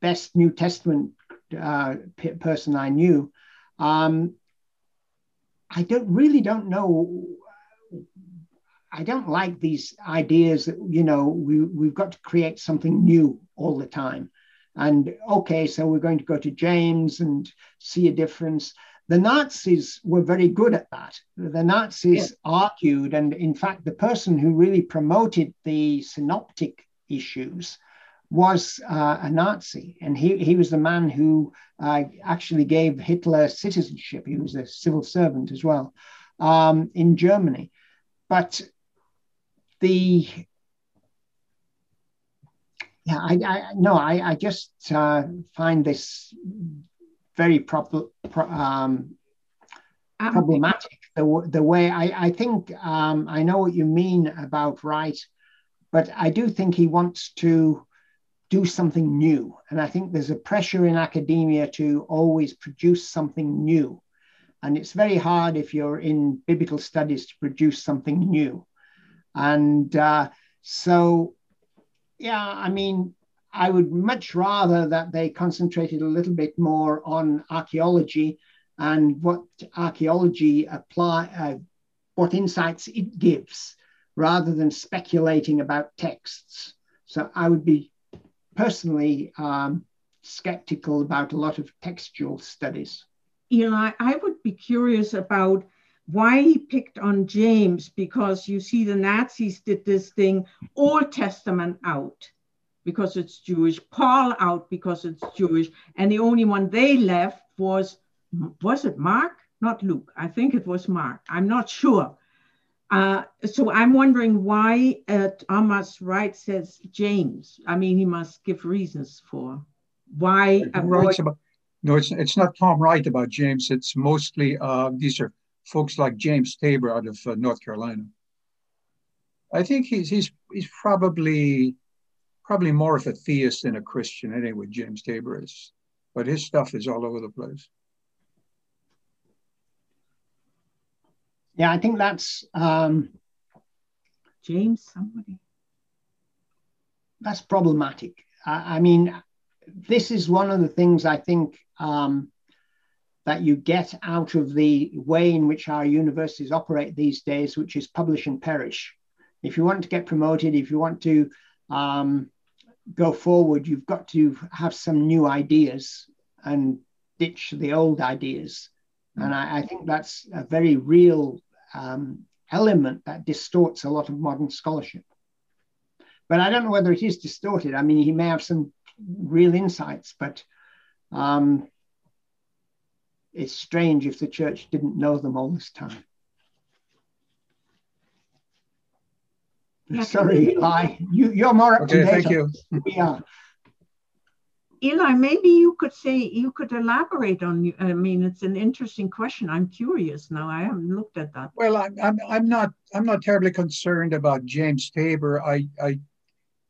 best New Testament uh, person I knew. Um, I don't really don't know. I don't like these ideas that you know we we've got to create something new all the time. And okay, so we're going to go to James and see a difference. The Nazis were very good at that. The Nazis argued, and in fact, the person who really promoted the synoptic issues was uh, a Nazi, and he, he was the man who uh, actually gave Hitler citizenship. He was a civil servant as well um, in Germany. But the yeah, I, I no, I, I just uh, find this very prob- pro- um, problematic. The, the way I, I think um, I know what you mean about Wright, but I do think he wants to do something new. And I think there's a pressure in academia to always produce something new. And it's very hard if you're in biblical studies to produce something new. And uh, so, yeah, I mean, I would much rather that they concentrated a little bit more on archaeology and what archaeology apply, uh, what insights it gives, rather than speculating about texts. So I would be personally um, skeptical about a lot of textual studies. You Eli, I would be curious about why he picked on James because you see the Nazis did this thing Old Testament out because it's Jewish, Paul out because it's Jewish, and the only one they left was was it Mark? Not Luke. I think it was Mark. I'm not sure. Uh, so I'm wondering why uh, Thomas Wright says James. I mean, he must give reasons for why. About, no, it's it's not Tom Wright about James. It's mostly uh, these are folks like James Tabor out of uh, North Carolina. I think he's he's he's probably probably more of a theist than a Christian anyway. James Tabor is, but his stuff is all over the place. Yeah, I think that's um, James somebody. That's problematic. I, I, mean, this is one of the things I think um, that you get out of the way in which our universities operate these days, which is publish and perish. If you want to get promoted, if you want to um, go forward, you've got to have some new ideas and ditch the old ideas. And I, I think that's a very real um, element that distorts a lot of modern scholarship. But I don't know whether it is distorted. I mean, he may have some real insights, but um, it's strange if the church didn't know them all this time. Sorry, Eli. You, you're more up Okay, to date. thank you. this than We are. Eli, maybe you could say, you could elaborate on, I mean, it's an interesting question. I'm curious now. I haven't looked at that. Well, I'm, I'm, I'm not, I'm not terribly concerned about James Tabor. I, I,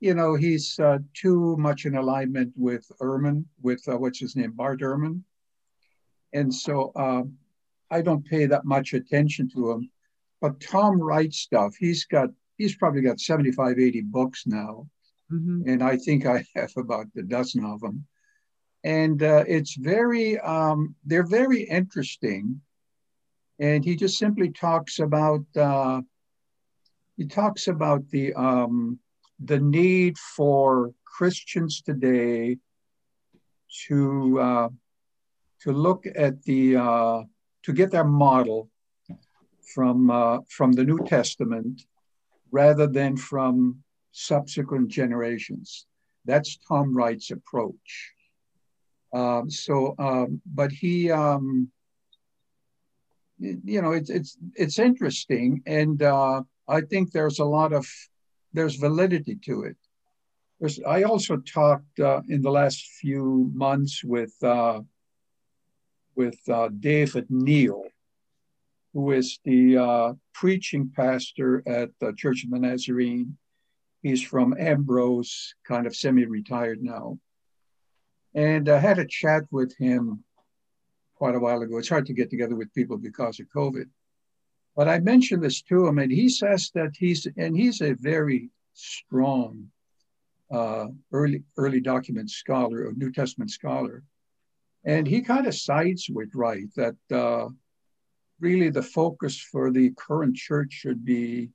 you know, he's uh, too much in alignment with Ehrman, with uh, what's his name, Bart Ehrman. And so um, I don't pay that much attention to him. But Tom Wright's stuff, he's got, he's probably got 75, 80 books now. Mhm. and I think I *laughs* have about a dozen of them. And uh, it's very, um, they're very interesting. And he just simply talks about, uh, he talks about the um, the need for Christians today to uh, to look at the uh, to get their model from uh, from the New Testament rather than from subsequent generations. That's Tom Wright's approach. Um, so, um, but he, um, you know, it's it's it's interesting, and uh, I think there's a lot of there's validity to it. I also talked uh, in the last few months with uh, with uh, David Neale, who is the uh, preaching pastor at the Church of the Nazarene. He's from Ambrose, kind of semi-retired now. And I had a chat with him quite a while ago. It's hard to get together with people because of COVID. But I mentioned this to him, and he says that he's and he's a very strong uh, early early document scholar, a New Testament scholar, and he kind of sides with Wright that uh, really the focus for the current church should be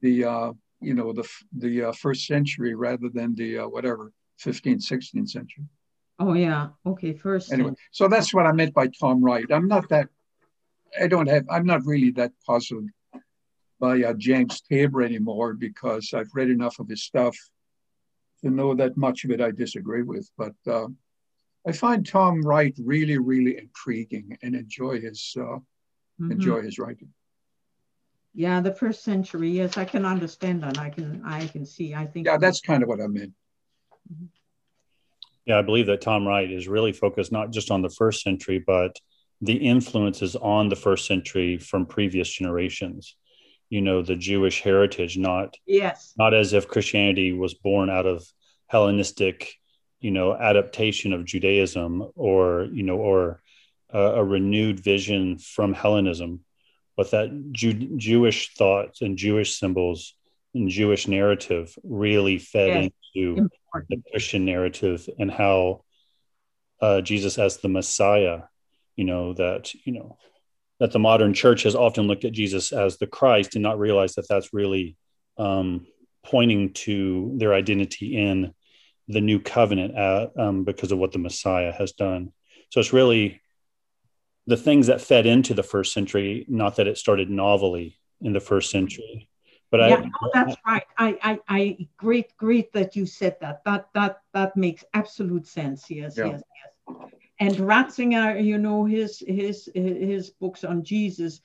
the uh, you know the the uh, first century rather than the uh, whatever 15th 16th century Oh, yeah. Okay, first. anyway so that's what i meant by tom wright i'm not that i don't have i'm not really that puzzled by uh, james tabor anymore because i've read enough of his stuff to know that much of it i disagree with but uh, i find tom wright really really intriguing and enjoy his uh, Mhm. enjoy his writing Yeah, the first century. Yes, I can understand that. I can, I can see. I think. yeah that's kind of what i meant Yeah, I believe that Tom Wright is really focused not just on the first century, but the influences on the first century from previous generations. You know, the Jewish heritage, not Yes. not as if Christianity was born out of Hellenistic, you know, adaptation of Judaism or you know, or a, a renewed vision from Hellenism, but that Jew, Jewish thoughts and Jewish symbols and Jewish narrative really fed Yes. into the Christian narrative and how uh, Jesus as the Messiah, you know, that, you know, that the modern church has often looked at Jesus as the Christ and not realized that that's really um, pointing to their identity in the new covenant uh, um, because of what the Messiah has done. So it's really the things that fed into the first century, not that it started novelly in the first century. But yeah, I, no, that's right. I, I, I, great, great that you said that. That, that, that makes absolute sense. Yes, Yeah. yes, yes. And Ratzinger, you know, his, his, his books on Jesus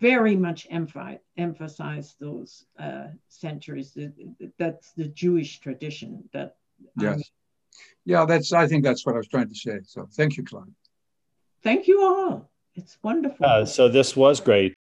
very much emphi- emphasize those uh, centuries. Th- th- That's the Jewish tradition. That I yes mean, yeah that's i think that's what i was trying to say so thank you Claude. thank you all. It's wonderful. Uh, so this was great.